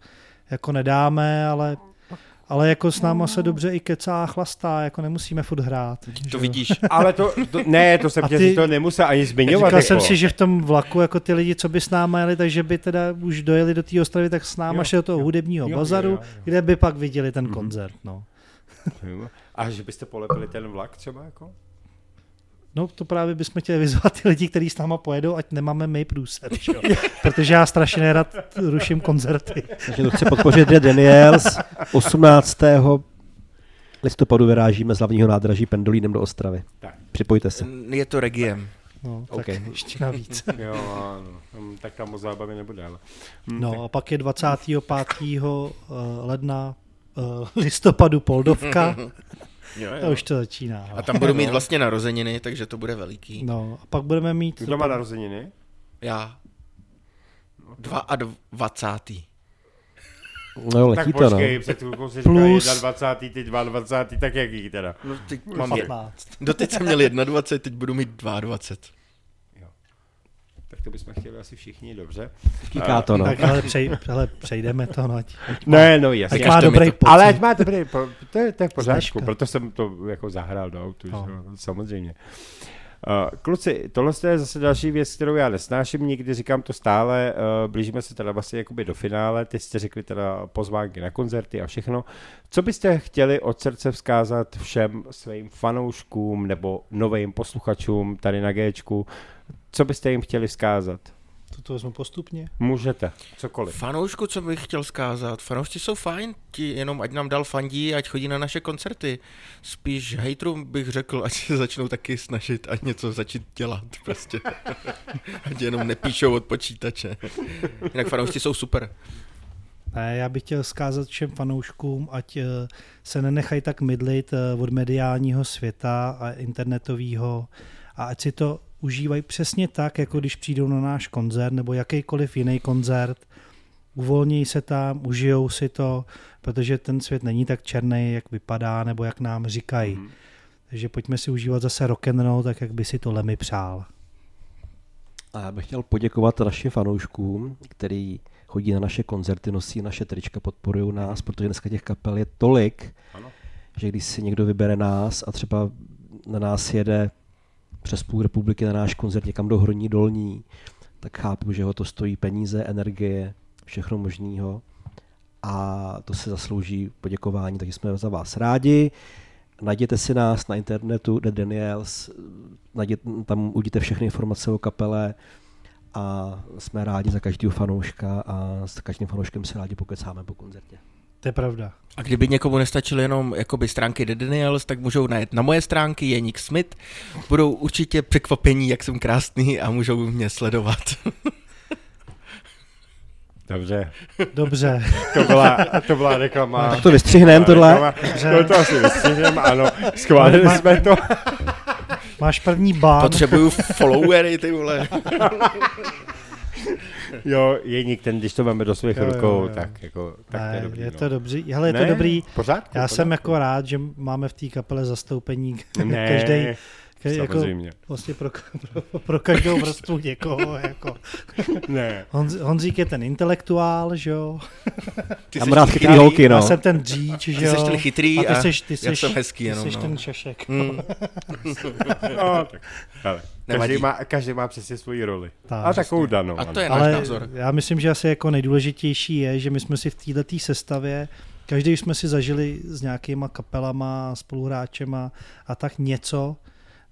jako nedáme, ale ale jako s náma se dobře i kecá a chlastá, jako nemusíme furt hrát. To jo. vidíš. Ale to, to, ne, to jsem A chtěl ty- to nemusel ani zmiňovat. Říkal jako. jsem si, že v tom vlaku jako ty lidi, co by s náma jeli, takže by teda už dojeli do té Ostravy, tak s náma Jo, šli do toho jo. hudebního Jo, jo, bazaru, jo, jo. kde by pak viděli ten Mhm. koncert. No. A že byste polepili ten vlak třeba jako? No to právě bychom chtěli vyzvat ty lidi, kteří s náma pojedou, ať nemáme my průser. Protože já strašně nerad ruším koncerty. Takže to chci podpořit The Daniels. 18. listopadu vyrážíme z hlavního nádraží pendolínem do Ostravy. Tak. Připojte se. Je to regiem. No, tak OK. ještě navíc. Jo, ano. Tak tam moc zábavy nebude, ale. Hm, tak- No a pak je 25. ledna eh, listopadu Poldovka. Jo, To už to začíná. A tam budu mít vlastně narozeniny, takže to bude veliký. No a pak budeme mít... Kdo má narozeniny? Já. 22. No jo, Tak letí to, no. počkej, před chvilkou si Plus- říkal 21, ty 22, tak jaký teda? No, teď mám je, 15. doteď jsem měl 21, teď budu mít 22. To bychom chtěli asi všichni, dobře. Týká to, no. Tak ale, přej, ale přejdeme to, no, ať, Ne, no jasně. ať má dobrý to- pocit. Ale ať má dobrý, po- to je, to je v pořádku, Značka. proto jsem to jako zahrál do autu, No. samozřejmě. Uh, kluci, tohle je zase další věc, kterou já nesnáším nikdy, říkám to stále, uh, blížíme se teda vlastně jakoby do finále, teď jste řekli teda pozvánky na koncerty a všechno. Co byste chtěli od srdce vzkázat všem svým fanouškům nebo novým posluchačům tady na Gčku? Co byste jim chtěli vzkázat? To, to vezmu postupně. Můžete, cokoliv. Fanoušku, co bych chtěl zkázat? Fanoušci jsou fajn, ti jenom ať nám dal fandí, ať chodí na naše koncerty. Spíš hejtrům bych řekl, ať se začnou taky snažit a něco začít dělat prostě. ať jenom nepíšou od počítače. Jinak fanoušci jsou super. Ne, já bych chtěl zkázat všem fanouškům, ať eh, se nenechají tak mydlit eh, od mediálního světa a internetového a ať si to užívají přesně tak, jako když přijdou na náš koncert nebo jakýkoliv jiný koncert. Uvolní se tam, užijou si to, protože ten svět není tak černý, jak vypadá nebo jak nám říkají. Mhm. Takže pojďme si užívat zase rock and roll, tak jak by si to Lemmy přál. A já bych chtěl poděkovat našim fanouškům, který chodí na naše koncerty, nosí naše trička, podporují nás, protože dneska těch kapel je tolik, Ano. že když si někdo vybere nás a třeba na nás jede přes půl republiky na náš koncert někam do Horní Dolní, tak chápu, že ho to stojí peníze, energie, všechno možného a to se zaslouží poděkování, takže jsme za vás rádi. Najděte si nás na internetu The Daniels, najděte, tam uvidíte všechny informace o kapele a jsme rádi za každého fanouška a s každým fanouškem se rádi pokecáme po koncertě. To je pravda. A kdyby někomu nestačily jenom jakoby stránky The Daniels, tak můžou najet na moje stránky Jeník Smith. Budou určitě překvapení, jak jsem krásný a můžou mě sledovat. Dobře, Dobře. to byla, to byla reklama. Tak to vystřihnem tohle. To, to asi vystřihneme, ano. Schválili Ma- jsme to. Máš první bán. Potřebuju followery, ty vole. Jo, Jeník, ten, když to máme do svých Jo, jo, rukou, jo. tak jako, tak to ne, je dobrý. je no. to dobrý. Hele, je to Ne, dobrý. v Pořádku, Já v jsem pořádku. jako rád, že máme v té kapele zastoupení Ne, jako samozřejmě. vlastně pro, pro, pro každou vrstvu někoho. Jako. Ne. Honz, Honzík je ten intelektuál, že jo? Ty Já jsi rád chytrý, holky, Já no. jsem ten dříč, že Ty jo? jsi ten chytrý a ty seš, ty já seš, jsem hezký ty jenom, seš no. ten šašek. Hmm. No, tak, ale, Nevadí. každý, má, každý má přesně svoji roli. Tak, a takovou danou. A to je náš Ale názor. já myslím, že asi jako nejdůležitější je, že my jsme si v této sestavě, každý jsme si zažili s nějakýma kapelama, spoluhráčema a tak něco,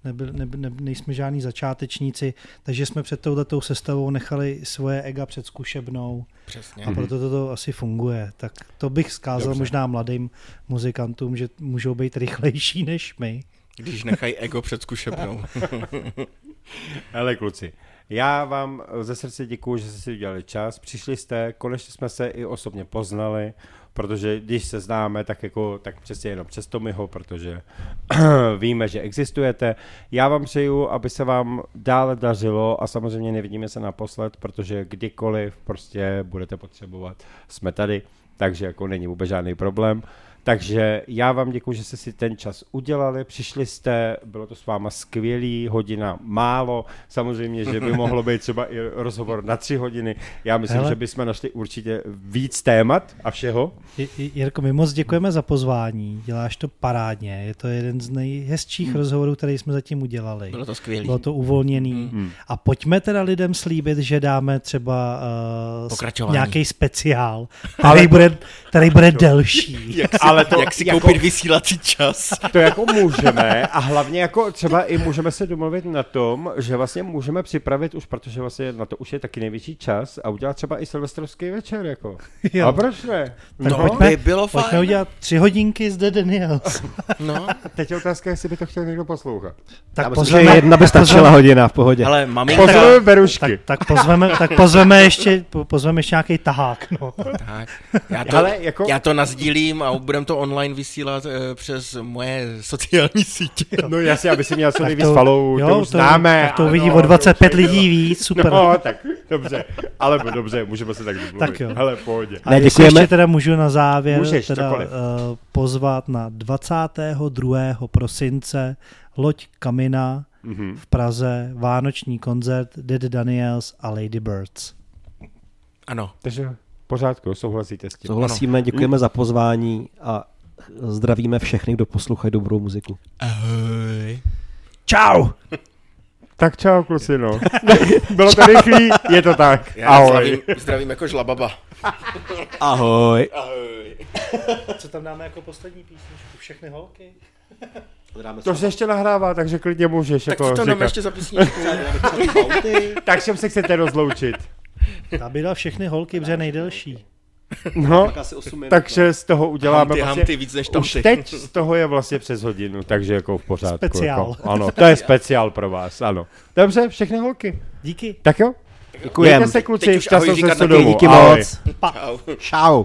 nebyl, ne, ne, nejsme žádní začátečníci, takže jsme před touhletou sestavou nechali svoje ega před zkušebnou Přesně. a proto to, to asi funguje. Tak to bych zkázal Dobře. možná mladým muzikantům, že můžou být rychlejší než my. Když nechají ego před zkušebnou. Hele kluci, já vám ze srdce děkuju, že jste si udělali čas, přišli jste, konečně jsme se i osobně poznali, protože když se známe, tak jako, tak přesně jenom přes to ho, protože víme, že existujete. Já vám přeju, aby se vám dále dařilo a samozřejmě nevidíme se naposled, protože kdykoliv prostě budete potřebovat, jsme tady, takže jako není vůbec žádný problém. Takže já vám děkuji, že jste si ten čas udělali, přišli jste, bylo to s váma skvělý, hodina málo, samozřejmě, že by mohlo být třeba i rozhovor na tři hodiny. Já myslím, Hele. že bychom našli určitě víc témat a všeho. J- Jirko, my moc děkujeme za pozvání, děláš to parádně, je to jeden z nejhezčích Hmm. rozhovorů, který jsme zatím udělali. Bylo to skvělé. Bylo to uvolněný. Hmm. A pojďme teda lidem slíbit, že dáme třeba uh, nějaký speciál, Ale který, bude, který bude delší. Si, Ale to jak si jako- koupit vysílací čas. To jako můžeme a hlavně jako třeba i můžeme se domluvit na tom, že vlastně můžeme připravit už, protože vlastně na to už je taky největší čas a udělat třeba i silvestrovský večer, jako. Jo. A proč ne? Tak No, pojďme, by bylo pojďme fajn. udělat tři hodinky z The Daniels. No, Teď je otázka, jestli by to chtěl někdo poslouchat. Tak pozveme, jedna by stačila hodina v pohodě. ale maminka... Pozveme tak, berušky. tak, pozveme, tak pozveme ještě, po- pozveme ještě nějaký tahák. No. Tak, já to, Ale jako- já to nazdílím a to online vysílat e, přes moje sociální sítě. No jasně, aby si měl co nejvíc follow, to, už známe. Tak to uvidí ano, o 25 všechno. lidí víc, super. No, tak dobře, ale dobře, můžeme se tak domluvit. Tak jo. Hele, pohodě. A Ne, děkujeme. ještě teda můžu na závěr Můžeš, teda, uh, pozvat na 22. prosince Loď Kamina Mhm. v Praze, vánoční koncert Dead Daniels a Lady Birds. Ano, Takže pořádku, souhlasíte s tím. Souhlasíme, děkujeme za pozvání a zdravíme všechny, kdo poslouchají dobrou muziku. ahoj. Čau! Tak čau, kluci, no. Bylo to rychlý, je to tak. Já Ahoj. zdravím, zdravím jako žlababa. Ahoj. Ahoj. Co tam dáme jako poslední písničku? Všechny holky? To se ještě nahrává, takže klidně můžeš. Tak jako co tam dáme ještě za písničku? Tak čem se chcete rozloučit? Ta byla všechny holky, protože nejdelší. No, asi 8 minut. takže z toho uděláme Hamty, vlastně... hamty, víc než Už tamty. teď z toho je vlastně přes hodinu, takže jako v pořádku. Speciál. Jako, ano, to je speciál pro vás, ano. Dobře, všechny holky. Díky. Tak jo? Děkujem. Mějte se kluci, šťastnou cestu taky. domů. Díky Ahoj. moc. Čau. Čau.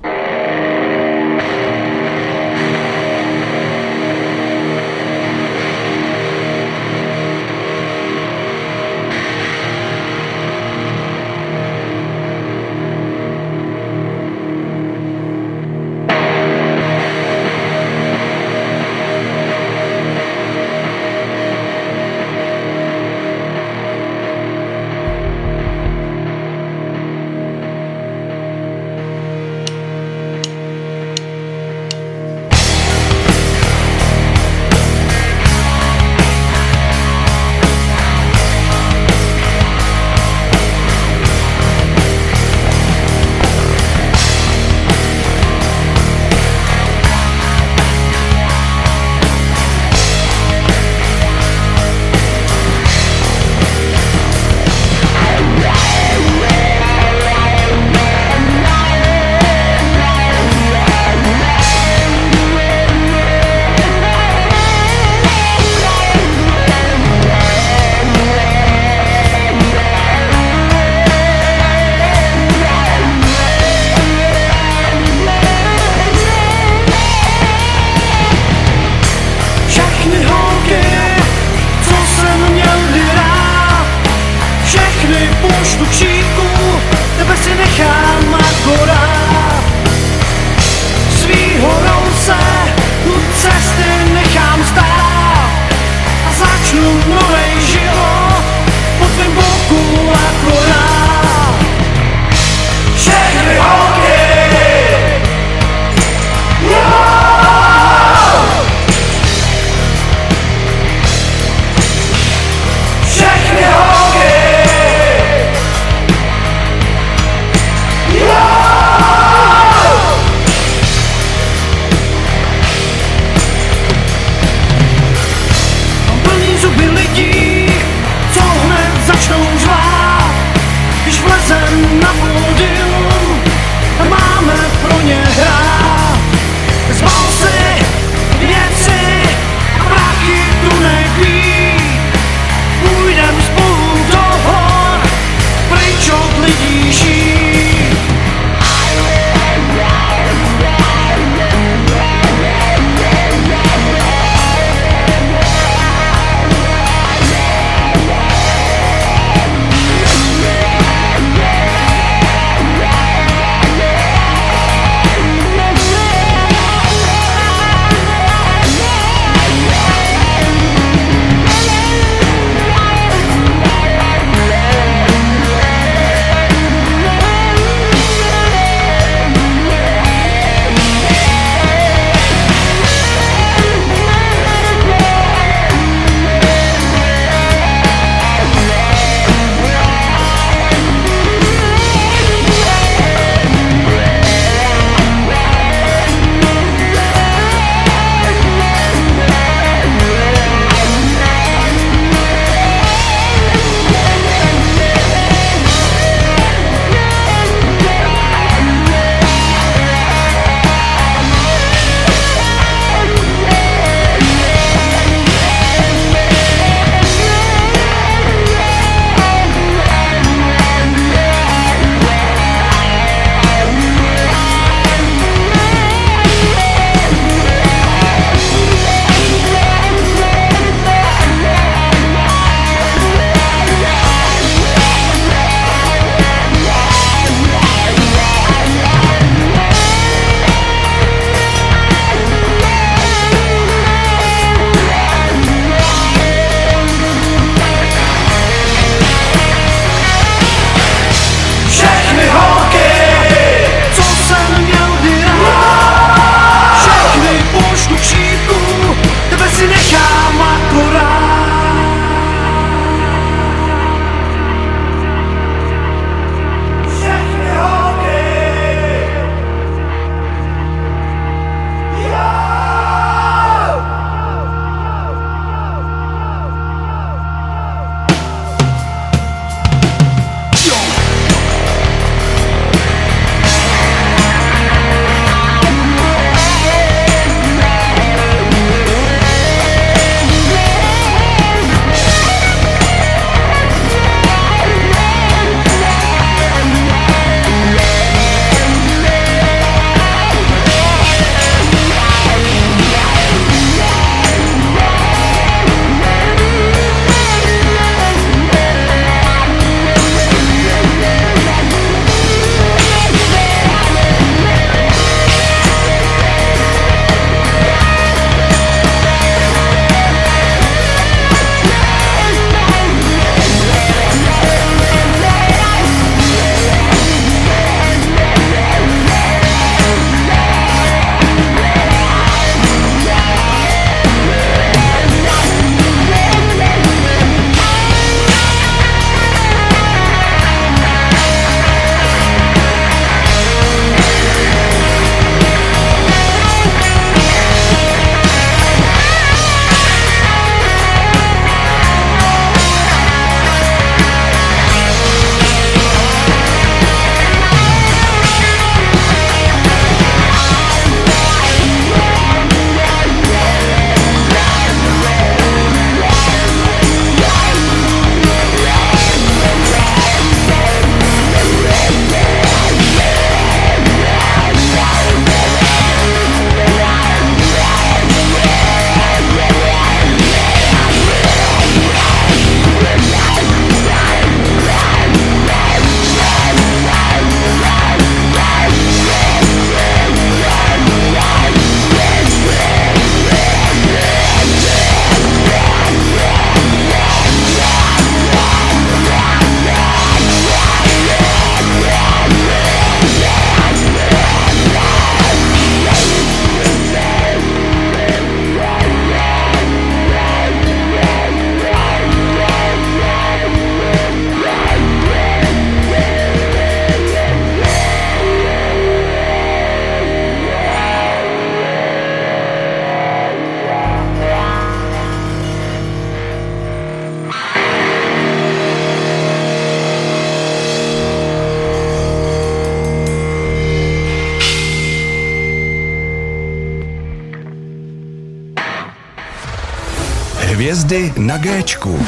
Hvězdy